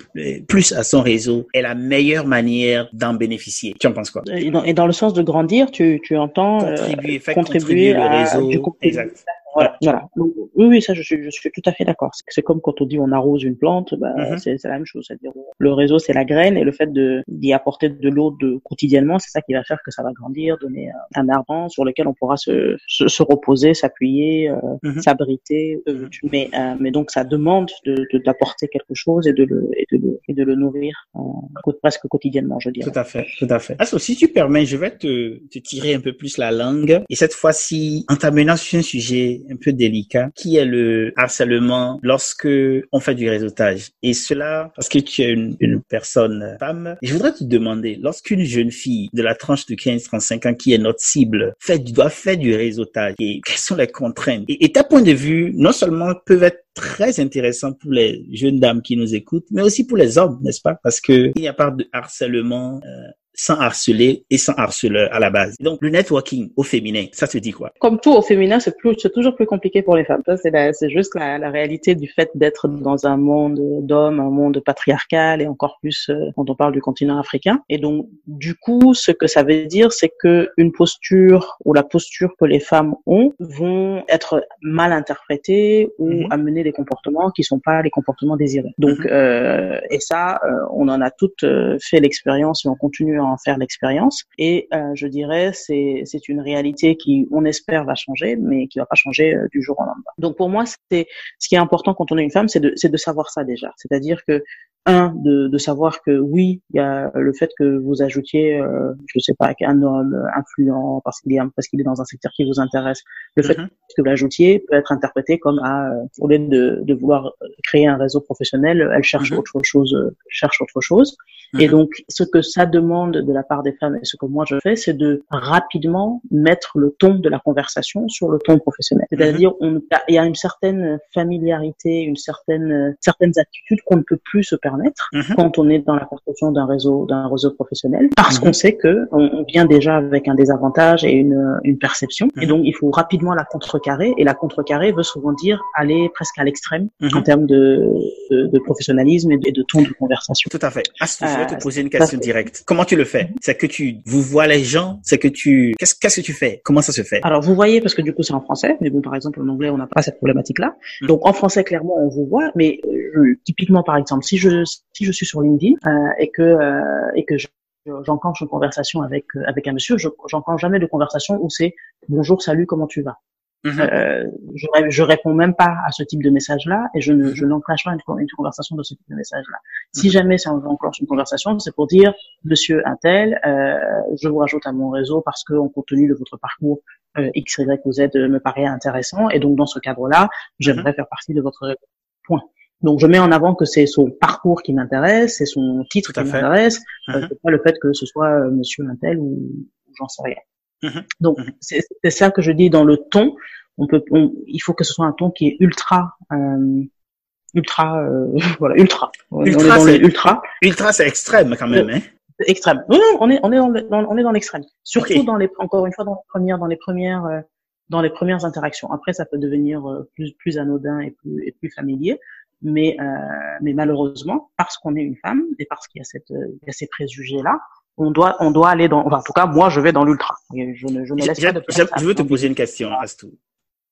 plus à son réseau est la meilleure manière d'en bénéficier? Tu en penses quoi? Et dans, et dans, le sens de grandir, tu, tu entends contribuer, euh, contribuer, contribuer, le réseau. exact Voilà, voilà. oui, oui, ça, je suis, je suis tout à fait d'accord. C'est comme quand on dit on arrose une plante, bah, mm-hmm. c'est la même chose. C'est-à-dire, le réseau, c'est la graine et le fait de d'y apporter de l'eau de quotidiennement, c'est ça qui va faire que ça va grandir, donner un arbre sur lequel on pourra se, se, reposer, s'appuyer, euh, mm-hmm. s'abriter. Euh, mais, euh, mais donc, ça demande de d'apporter quelque chose et de le, et de le, et de le nourrir presque quotidiennement, je dirais. Tout à fait, tout à fait. Alors, si tu permets, je vais te, te tirer un peu plus la langue et cette fois-ci, en t'amenant sur un sujet un peu délicat, qui est le harcèlement lorsque on fait du réseautage. Et cela, parce que tu es une, une personne femme, je voudrais te demander, lorsqu'une jeune fille de la tranche de 15-35 ans qui est notre cible fait, doit faire du réseautage, et quelles sont les contraintes? Et, ta point de vue, non seulement peuvent être très intéressant pour les jeunes dames qui nous écoutent, mais aussi pour les hommes, n'est-ce pas? Parce que il n'y a pas de harcèlement euh, sans harceler et sans harceleur à la base. Donc, le networking au féminin, ça se dit quoi? Comme tout au féminin, c'est plus, c'est toujours plus compliqué pour les femmes. C'est c'est juste la, la, réalité du fait d'être dans un monde d'hommes, un monde patriarcal et encore plus euh, quand on parle du continent africain. Et donc, du coup, ce que ça veut dire, c'est que une posture ou la posture que les femmes ont vont être mal interprétées ou mhm. amener des comportements qui sont pas les comportements désirés. Donc, mhm. euh, et ça, euh, on en a toutes euh, fait l'expérience et on continue en faire l'expérience. Et euh, je dirais, c'est c'est une réalité qui, on espère, va changer, mais qui va pas changer euh, du jour au lendemain. Donc pour moi, c'est ce qui est important quand on est une femme, c'est de c'est de savoir ça déjà. C'est-à-dire que un de, de savoir que oui, il y a le fait que vous ajoutiez, euh, je sais pas, qu'un homme influent parce qu'il est parce qu'il est dans un secteur qui vous intéresse, le fait mm-hmm. que vous l'ajoutiez peut être interprété comme à au lieu de, de vouloir créer un réseau professionnel, elle cherche mm-hmm. autre chose, cherche autre chose. Et mhm. donc, ce que ça demande de la part des femmes et ce que moi je fais, c'est de rapidement mettre le ton de la conversation sur le ton professionnel. Mhm. C'est-à-dire, il y a une certaine familiarité, une certaine, certaines attitudes qu'on ne peut plus se permettre mhm. quand on est dans la construction d'un réseau, d'un réseau professionnel, parce qu'on sait que on, vient déjà avec un désavantage et une, une perception. Et donc, il faut rapidement la contrecarrer. Et la contrecarrer veut souvent dire aller presque à l'extrême en termes de, de, professionnalisme et de, ton de conversation. Tout à fait. Ah, je vais te euh, poser une question directe. Comment tu le fais? C'est que tu vous vois les gens C'est que tu qu'est-ce qu'est-ce que tu fais? Comment ça se fait? Alors vous voyez parce que du coup c'est en français, mais bon par exemple en anglais on n'a pas cette problématique-là. Hmm. Donc en français clairement on vous voit, mais euh, typiquement par exemple si je si je suis sur LinkedIn euh, et que euh, et que je j'enclenche une conversation avec avec un monsieur, je j'enclenche jamais de conversation où c'est bonjour, salut, comment tu vas? Mhm. Euh, je, je réponds même pas à ce type de message-là et je ne je n'enclenche pas une, une, conversation de ce type de message-là. Si mhm. jamais ça enclenche une conversation, c'est pour dire Monsieur Intel, euh, je vous rajoute à mon réseau parce que en compte tenu de votre parcours euh, X, Y, ou Z me paraît intéressant et donc dans ce cadre-là, j'aimerais mhm. faire partie de votre. Point. Donc je mets en avant que c'est son parcours qui m'intéresse, c'est son titre qui m'intéresse, euh, c'est pas le fait que ce soit euh, Monsieur Intel ou, ou j'en sais rien. Donc c'est ça que je dis dans le ton. On peut, il faut que ce soit un ton qui est ultra, euh, ultra, euh, voilà, ultra. Ultra, c'est ultra. Ultra, c'est extrême quand même, hein. Extrême. Non, on est, on est dans, on est dans l'extrême. Surtout dans les, encore une fois, dans les premières, dans les premières, euh, dans les premières interactions. Après, ça peut devenir euh, plus, plus anodin et plus, et plus familier. Mais, mais malheureusement, parce qu'on est une femme et parce qu'il y a cette, il y a ces préjugés là, on doit, on doit aller dans, enfin, en tout cas, moi, je vais dans l'ultra. Je ne, je ne laisse pas de je, veux te poser une question, Astou.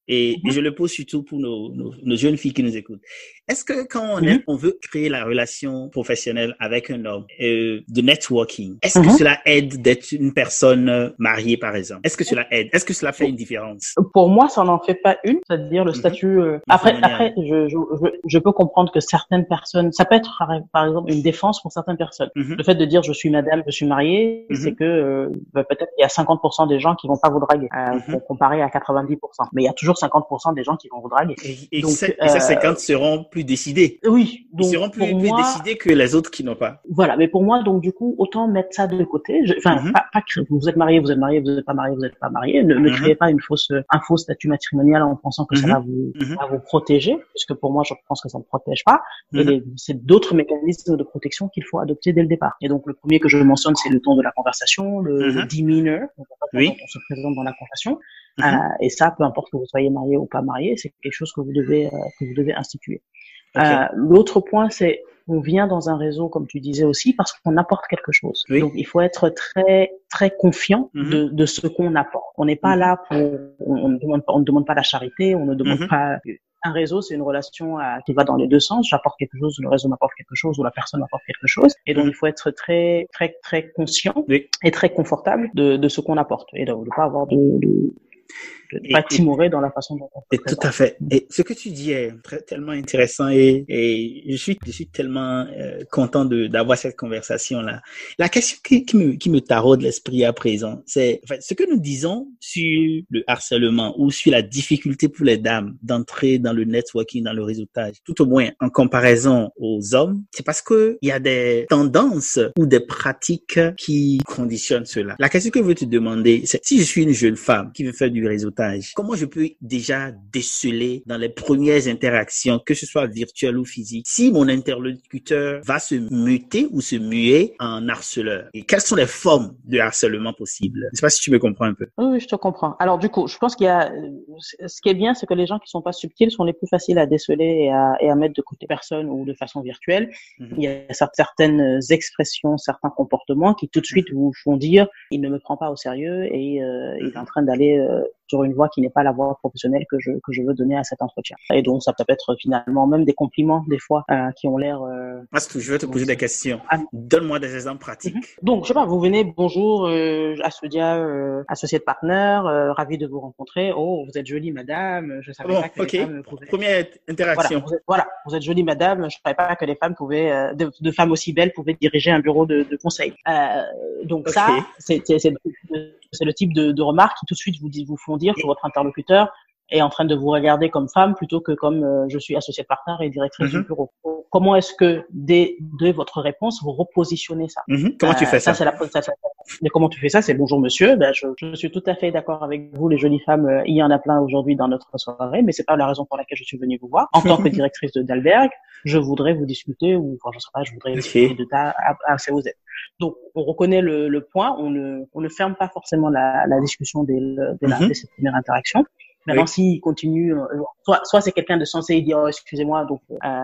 Et, mhm. je le pose surtout pour nos, nos, jeunes filles qui nous écoutent. Est-ce que quand on, mhm. on veut créer la relation professionnelle avec un homme, euh, de networking, est-ce que mhm. cela aide d'être une personne mariée, par exemple? Est-ce que cela aide? Est-ce que cela fait une différence? Pour moi, ça n'en fait pas une, c'est-à-dire le statut. Euh, après, après, je, je, je, peux comprendre que certaines personnes, ça peut être par exemple une défense pour certaines personnes. Le fait de dire je suis madame, je suis mariée, c'est que euh, bah, peut-être il y a 50% des gens qui vont pas vous draguer, euh, comparé à 90%. Mais il y a toujours 50% des gens qui vont vous draguer. Et, donc, ces, et ces 50 seront plus décidés. Oui. Donc, Ils seront plus, plus décidés que les autres qui n'ont pas. Voilà. Mais pour moi, donc du coup, autant mettre ça de côté. Enfin, mm pas, pas vous êtes marié, vous êtes marié, vous n'êtes pas marié, vous n'êtes pas marié. Ne, ne, mhm. créez pas une fausse, un faux statut matrimonial en pensant que ça mhm. va vous, mhm. va vous protéger, puisque pour moi, je pense que ça ne protège pas. Et c'est d'autres mécanismes de protection qu'il faut adopter dès le départ. Et donc, le premier que je mentionne, c'est le ton de la conversation, le, le demeanor, donc, oui. on se présente dans la conversation. Euh, et ça, peu importe que vous soyez marié ou pas marié, c'est quelque chose que vous devez, euh, que vous devez instituer. Euh, L'autre point, c'est on vient dans un réseau, comme tu disais aussi, parce qu'on apporte quelque chose. Donc, il faut être très très confiant mhm. de, de ce qu'on apporte. On n'est pas mhm. là pour, on, ne demande pas, on ne demande pas la charité, on ne demande mhm. pas un réseau, c'est une relation à, qui va dans les deux sens. J'apporte quelque chose, le réseau m'apporte quelque chose, ou la personne m'apporte quelque chose. Et donc, il faut être très, très, très conscient et très confortable de, de ce qu'on apporte et de ne pas avoir de, de pas timorer dans la façon dont on Tout à fait. Et ce que tu dis est très, tellement intéressant et, et je suis, je suis tellement euh, content de d'avoir cette conversation là. La question qui, qui me qui me taraude l'esprit à présent, c'est enfin, ce que nous disons sur le harcèlement ou sur la difficulté pour les dames d'entrer dans le networking, dans le réseautage, tout au moins en comparaison aux hommes, c'est parce que il y a des tendances ou des pratiques qui conditionnent cela. La question que je veux te demander, c'est si je suis une jeune femme qui veut faire du réseautage Comment je peux déjà déceler dans les premières interactions, que ce soit virtuel ou physique, si mon interlocuteur va se muter ou se muer en harceleur? Et quelles sont les formes de harcèlement possibles? Je sais pas si tu me comprends un peu. Oui, je te comprends. Alors du coup, je pense qu'il y a, ce qui est bien, c'est que les gens qui sont pas subtils sont les plus faciles à déceler et à, et à mettre de côté personne ou de façon virtuelle. Mhm. Il y a certaines expressions, certains comportements qui tout de suite vous font dire il ne me prend pas au sérieux et euh, il est en train d'aller euh, sur une voie qui n'est pas la voie professionnelle que je que je veux donner à cet entretien. Et donc ça peut être finalement même des compliments des fois euh, qui ont l'air. Euh, Parce que je veux te poser des questions. Ah. Donne-moi des exemples pratiques. Mhm. Donc je sais pas, vous venez, bonjour, euh, Assodia, euh, associé de partenaire, euh, ravi de vous rencontrer. Oh, vous êtes jolie, madame. Je savais pas que les femmes pouvaient. Première interaction. Voilà vous, êtes, voilà, vous êtes jolie, madame. Je savais pas que les femmes pouvaient, euh, de, femmes aussi belles pouvaient diriger un bureau de, de conseil. donc ça, c'est c'est le type de, de remarques qui tout de suite vous, vous font dire que votre interlocuteur est en train de vous regarder comme femme plutôt que comme euh, je suis associée partenaire et directrice du mhm. bureau. Comment est-ce que dès, de votre réponse vous repositionnez ça? Mhm. Comment tu fais euh, ça, ça, la, ça, Mais comment tu fais ça? C'est bonjour monsieur. Ben, je, je, suis tout à fait d'accord avec vous, les jolies femmes. Euh, il y en a plein aujourd'hui dans notre soirée, mais c'est pas la raison pour laquelle je suis venue vous voir. En tant que directrice de Dalberg, je voudrais vous discuter ou enfin je sais pas, je voudrais discuter de ta à, à, vous êtes. Donc, on reconnaît le, le, point, on ne, on ne ferme pas forcément la, la discussion dès, dès, la, mhm. dès cette première interaction. Maintenant, s'il continue, euh, soit, soit c'est quelqu'un de censé dire oh, excusez-moi, donc euh,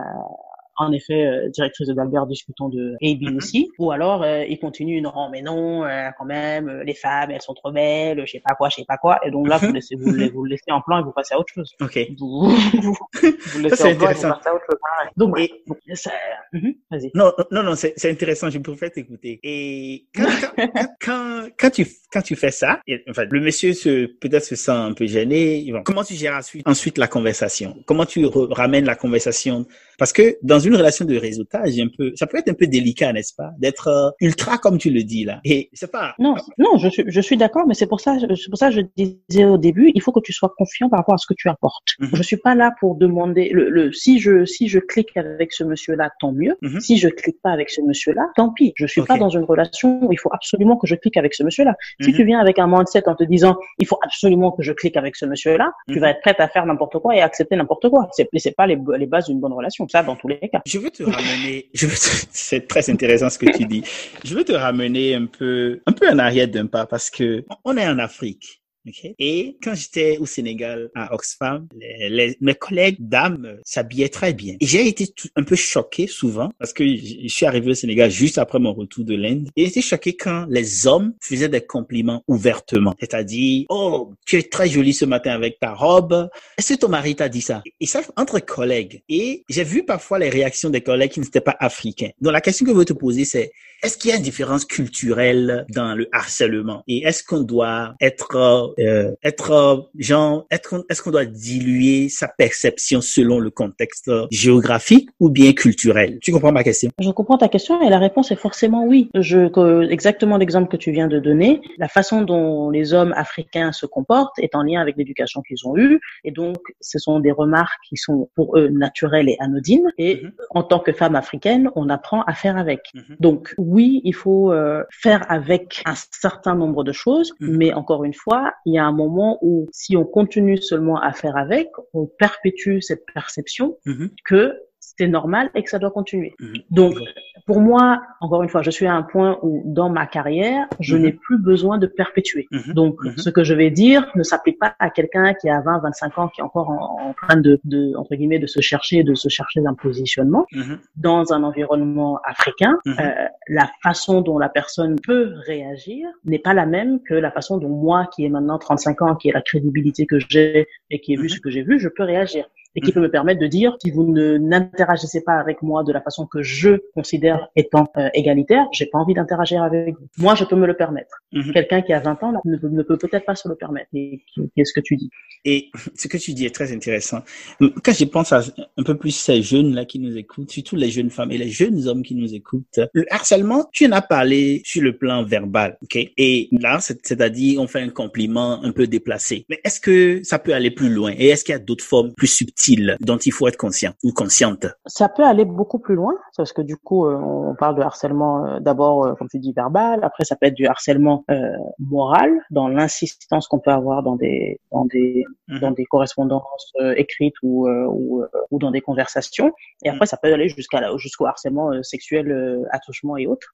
en effet, euh, directrice de d'Albert, discutons de AB mhm. aussi. Ou alors, euh, il continue, non, mais non, euh, quand même, les femmes, elles sont trop belles, je sais pas quoi, je sais pas quoi. Et donc là, vous, mhm. laissez, vous, vous le laissez en plan et vous passez à autre chose. Ok. Vous, vous, laissez en plan et vous passez à autre chose. Donc, et, ça, mhm, vas-y. Non, non, non, c'est intéressant, je préfère t'écouter. Et quand, quand, quand, quand, tu, quand tu fais ça, et, enfin, le monsieur se, peut-être se sent un peu gêné. Comment tu gères ensuite, ensuite la conversation? Comment tu ramènes la conversation? Parce que dans une relation de réseautage, un peu, ça peut être un peu délicat, n'est-ce pas, d'être euh, ultra comme tu le dis là. Et c'est pas. Non, non, je suis, je suis d'accord, mais c'est pour ça, c'est pour ça que je disais au début, il faut que tu sois confiant par rapport à ce que tu apportes. Je mhm. Je suis pas là pour demander le, le, si je, si je clique avec ce monsieur-là, tant mieux. Mhm. Si je clique pas avec ce monsieur-là, tant pis. Je suis pas dans une relation où il faut absolument que je clique avec ce monsieur-là. Si mhm. tu viens avec un mindset en te disant, il faut absolument que je clique avec ce monsieur-là, tu vas être prête à faire n'importe quoi et à accepter n'importe quoi. C'est, c'est pas les, les bases d'une bonne relation. Ça, dans tous les cas. Je veux te ramener, je veux c'est très intéressant ce que tu dis. Je veux te ramener un peu, un peu en arrière d'un pas parce que on est en Afrique. Okay. Et quand j'étais au Sénégal, à Oxfam, mes collègues dames s'habillaient très bien. Et j'ai été un peu choqué souvent parce que je suis arrivé au Sénégal juste après mon retour de l'Inde. Et été choqué quand les hommes faisaient des compliments ouvertement. C'est-à-dire, oh, tu es très jolie ce matin avec ta robe. Est-ce que ton mari t'a dit ça? Et ça, entre collègues. Et j'ai vu parfois les réactions des collègues qui n'étaient pas africains. Donc la question que je veux te poser, c'est, est-ce qu'il y a une différence culturelle dans le harcèlement? Et est-ce qu'on doit être euh, être euh, genre être est-ce qu'on doit diluer sa perception selon le contexte géographique ou bien culturel? Tu comprends ma question? Je comprends ta question et la réponse est forcément oui. Je exactement l'exemple que tu viens de donner, la façon dont les hommes africains se comportent est en lien avec l'éducation qu'ils ont eue et donc ce sont des remarques qui sont pour eux naturelles et anodines et mm-hmm. en tant que femme africaine, on apprend à faire avec. Mm-hmm. Donc oui, il faut euh, faire avec un certain nombre de choses, mm-hmm. mais encore une fois, il y a un moment où si on continue seulement à faire avec, on perpétue cette perception mm-hmm. que c'est normal et que ça doit continuer. Mm-hmm. Donc, pour moi, encore une fois, je suis à un point où dans ma carrière, je Mhm. n'ai plus besoin de perpétuer. Mhm. Donc, Mhm. ce que je vais dire ne s'applique pas à quelqu'un qui a 20, 25 ans, qui est encore en, en train de, de, entre guillemets, de se chercher, de se chercher un positionnement dans un environnement africain. Euh, la façon dont la personne peut réagir n'est pas la même que la façon dont moi, qui ai maintenant 35 ans, qui ai la crédibilité que j'ai et qui ai vu ce que j'ai vu, je peux réagir et qui Mhm. peut me permettre de dire si vous ne n'interagissez pas avec moi de la façon que je considère étant euh, égalitaire, j'ai pas envie d'interagir avec vous. Moi, je peux me le permettre. Mhm. Quelqu'un qui a 20 ans ne, peut- ne peut peut-être pas se le permettre. Et qu'est-ce que tu dis? Et ce que tu dis est très intéressant. Quand je pense à un peu plus ces jeunes là qui nous écoutent, surtout les jeunes femmes et les jeunes hommes qui nous écoutent, le harcèlement, tu en as parlé sur le plan verbal, ok? Et là, c'est- c'est-à-dire on fait un compliment un peu déplacé. Mais est-ce que ça peut aller plus loin? Et est-ce qu'il y a d'autres formes plus subtiles? Dont il faut être conscient ou consciente? Ça peut aller beaucoup plus loin, parce que du coup, euh, on parle de harcèlement euh, d'abord, euh, comme tu dis, verbal. Après, ça peut être du harcèlement euh, moral, dans l'insistance qu'on peut avoir dans des dans des Mhm. dans des correspondances euh, écrites ou euh, ou, ou dans des conversations. Et après, ça peut aller jusqu'à jusqu'au harcèlement sexuel, attouchement et autres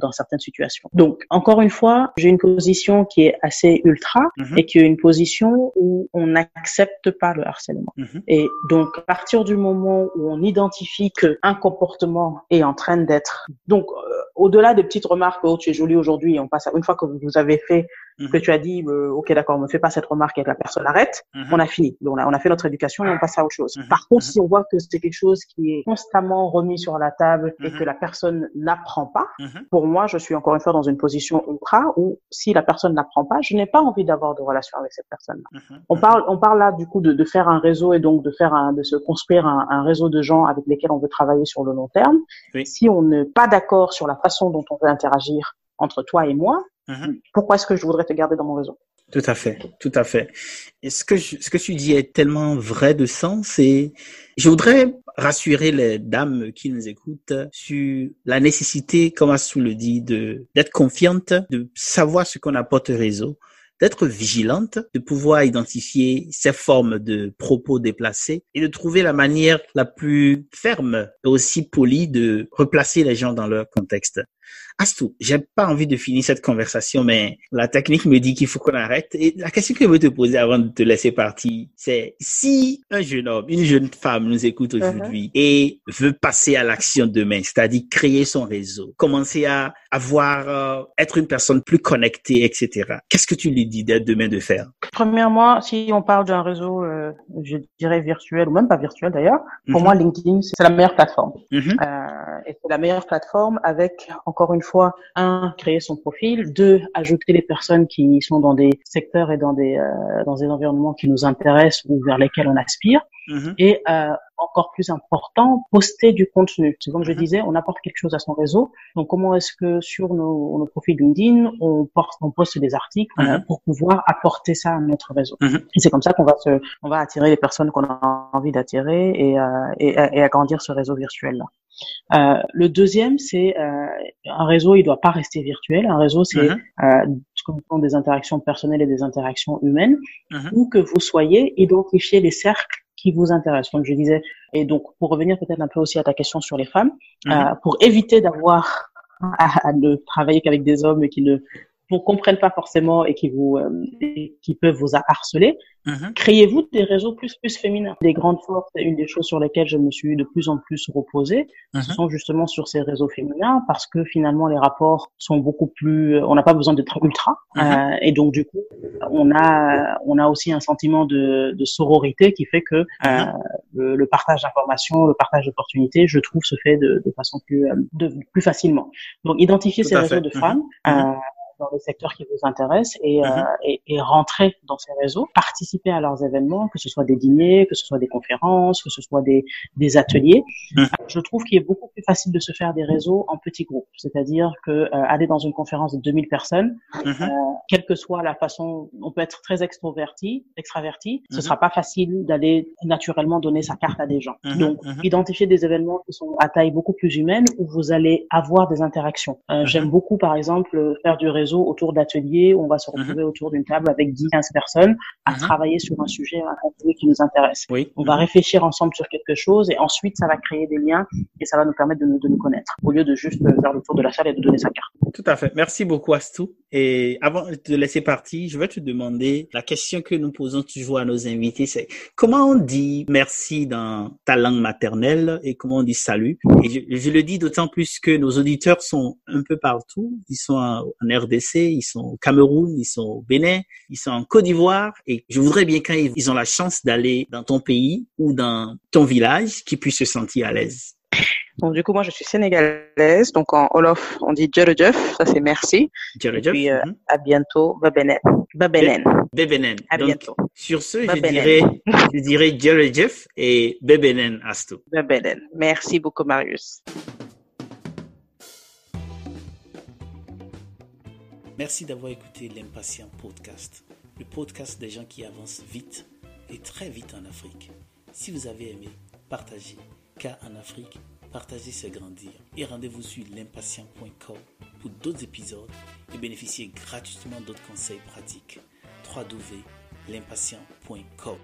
dans certaines situations. Donc, encore une fois, j'ai une position qui est assez ultra Mhm. et qui est une position où on n'accepte pas le harcèlement. Mhm. Donc, à partir du moment où on identifie que un comportement est en train d'être, donc, euh, au-delà des petites remarques, oh, tu es jolie aujourd'hui, on passe à, une fois que vous avez fait, Mhm. que tu as dit, euh, ok, d'accord, on ne fait pas cette remarque et que la personne arrête, Mhm. on a fini. Donc, on a, on a fait notre éducation et on passe à autre chose. Mhm. Par contre, si on voit que c'est quelque chose qui est constamment remis sur la table et que la personne n'apprend pas, pour moi, je suis encore une fois dans une position ultra où si la personne n'apprend pas, je n'ai pas envie d'avoir de relation avec cette personne. Mhm. On parle, on parle là du coup de, de faire un réseau et donc de faire un, de se construire un, un réseau de gens avec lesquels on veut travailler sur le long terme. Oui. Si on n'est pas d'accord sur la façon dont on veut interagir entre toi et moi, Mhm. pourquoi est-ce que je voudrais te garder dans mon réseau? Tout à fait, tout à fait. Et ce que je- ce que tu dis est tellement vrai de sens et je voudrais rassurer les dames qui nous écoutent sur la nécessité, comme Assou le dit, de d'être confiante, de savoir ce qu'on apporte au réseau, d'être vigilante, de pouvoir identifier ces formes de propos déplacés et de trouver la manière la plus ferme et aussi polie de replacer les gens dans leur contexte. Astou, j'ai pas envie de finir cette conversation, mais la technique me dit qu'il faut qu'on arrête. Et la question que je veux te poser avant de te laisser partir, c'est si un jeune homme, une jeune femme nous écoute aujourd'hui et veut passer à l'action demain, c'est-à-dire créer son réseau, commencer à avoir, euh, être une personne plus connectée, etc. Qu'est-ce que tu lui dis dès demain de faire? Premièrement, si on parle d'un réseau, euh, je dirais virtuel ou même pas virtuel d'ailleurs, pour Mhm. moi LinkedIn c'est la meilleure plateforme. Mhm. Euh, et c'est la meilleure plateforme avec, encore une fois, un, créer son profil, deux, ajouter les personnes qui sont dans des secteurs et dans des, euh, dans des environnements qui nous intéressent ou vers lesquels on aspire, Mhm. et euh, encore plus important, poster du contenu. C'est comme je Mhm. disais, on apporte quelque chose à son réseau. Donc, comment est-ce que sur nos, nos profils LinkedIn, on, porte, on poste des articles euh, Mhm. pour pouvoir apporter ça à notre réseau Mhm. Et c'est comme ça qu'on va se, on va attirer les personnes qu'on a envie d'attirer et, euh, et, et agrandir ce réseau virtuel là. Euh, le deuxième, c'est euh, un réseau, il doit pas rester virtuel. Un réseau, c'est euh, ce qu'on appelle des interactions personnelles et des interactions humaines, Mhm. où que vous soyez, identifier les cercles qui vous intéressent. Comme je disais, et donc pour revenir peut-être un peu aussi à ta question sur les femmes, Mhm. euh, pour éviter d'avoir à, à ne travailler qu'avec des hommes qui ne vous comprennent pas forcément et qui vous euh, et qui peuvent vous harceler, Mhm. créez-vous des réseaux plus plus féminins. Des grandes forces, c'est une des choses sur lesquelles je me suis de plus en plus reposée, ce Mhm. sont justement sur ces réseaux féminins parce que finalement les rapports sont beaucoup plus, on n'a pas besoin d'être ultra Mhm. euh, et donc du coup on a on a aussi un sentiment de, de sororité qui fait que euh, Mhm. le, le partage d'informations, le partage d'opportunités, je trouve se fait de, de façon plus euh, de, plus facilement. Donc identifier Tout ces réseaux fait. de femmes. Mhm. euh, dans les secteurs qui vous intéressent et, euh, Mhm. et, et rentrer dans ces réseaux, participer à leurs événements, que ce soit des dîners, que ce soit des conférences, que ce soit des, des ateliers. Mhm. Je trouve qu'il est beaucoup plus facile de se faire des réseaux en petits groupes, c'est-à-dire que euh, aller dans une conférence de 2000 personnes, Mhm. quelle que soit la façon, on peut être très extroverti, extraverti, ce Mhm. sera pas facile d'aller naturellement donner sa carte à des gens. Mhm, Donc, mhm. identifier des événements qui sont à taille beaucoup plus humaine où vous allez avoir des interactions. Euh, Mhm. J'aime beaucoup, par exemple, faire du réseau réseau autour d'ateliers où on va se Mhm. retrouver autour d'une table avec 10, 15 personnes à Mhm. travailler sur un sujet, un contenu qui nous intéresse. Oui. On va Mhm. réfléchir ensemble sur quelque chose et ensuite ça va créer des liens et ça va nous permettre de nous, de nous connaître au lieu de juste faire le tour de la salle et de donner sa carte. Tout à fait. Merci beaucoup, Astou. Et avant de te laisser partir, je vais te demander la question que nous posons toujours à nos invités, c'est comment on dit merci dans ta langue maternelle et comment on dit salut? Et je, je le dis d'autant plus que nos auditeurs sont un peu partout. Ils sont en, en RDC, ils sont au Cameroun, ils sont au Bénin, ils sont en Côte d'Ivoire. Et je voudrais bien quand ils ont la chance d'aller dans ton pays ou dans ton village, qu'ils puissent se sentir à l'aise. Donc du coup moi je suis sénégalaise donc en Olof on dit Djerejef, ça c'est merci. Jeff? puis, euh, Mhm. À bientôt, babenen. Babenen. Bebenen. À Donc, bientôt. Sur ce, je dirais, je dirais et Bebenen Asto. Babenen. Merci beaucoup Marius. Merci d'avoir écouté l'Impatient Podcast, le podcast des gens qui avancent vite et très vite en Afrique. Si vous avez aimé, partagez, car en Afrique, partager c'est grandir. Et rendez-vous sur l'impatient.com pour d'autres épisodes et bénéficiez gratuitement d'autres conseils pratiques. www.l'impatient.com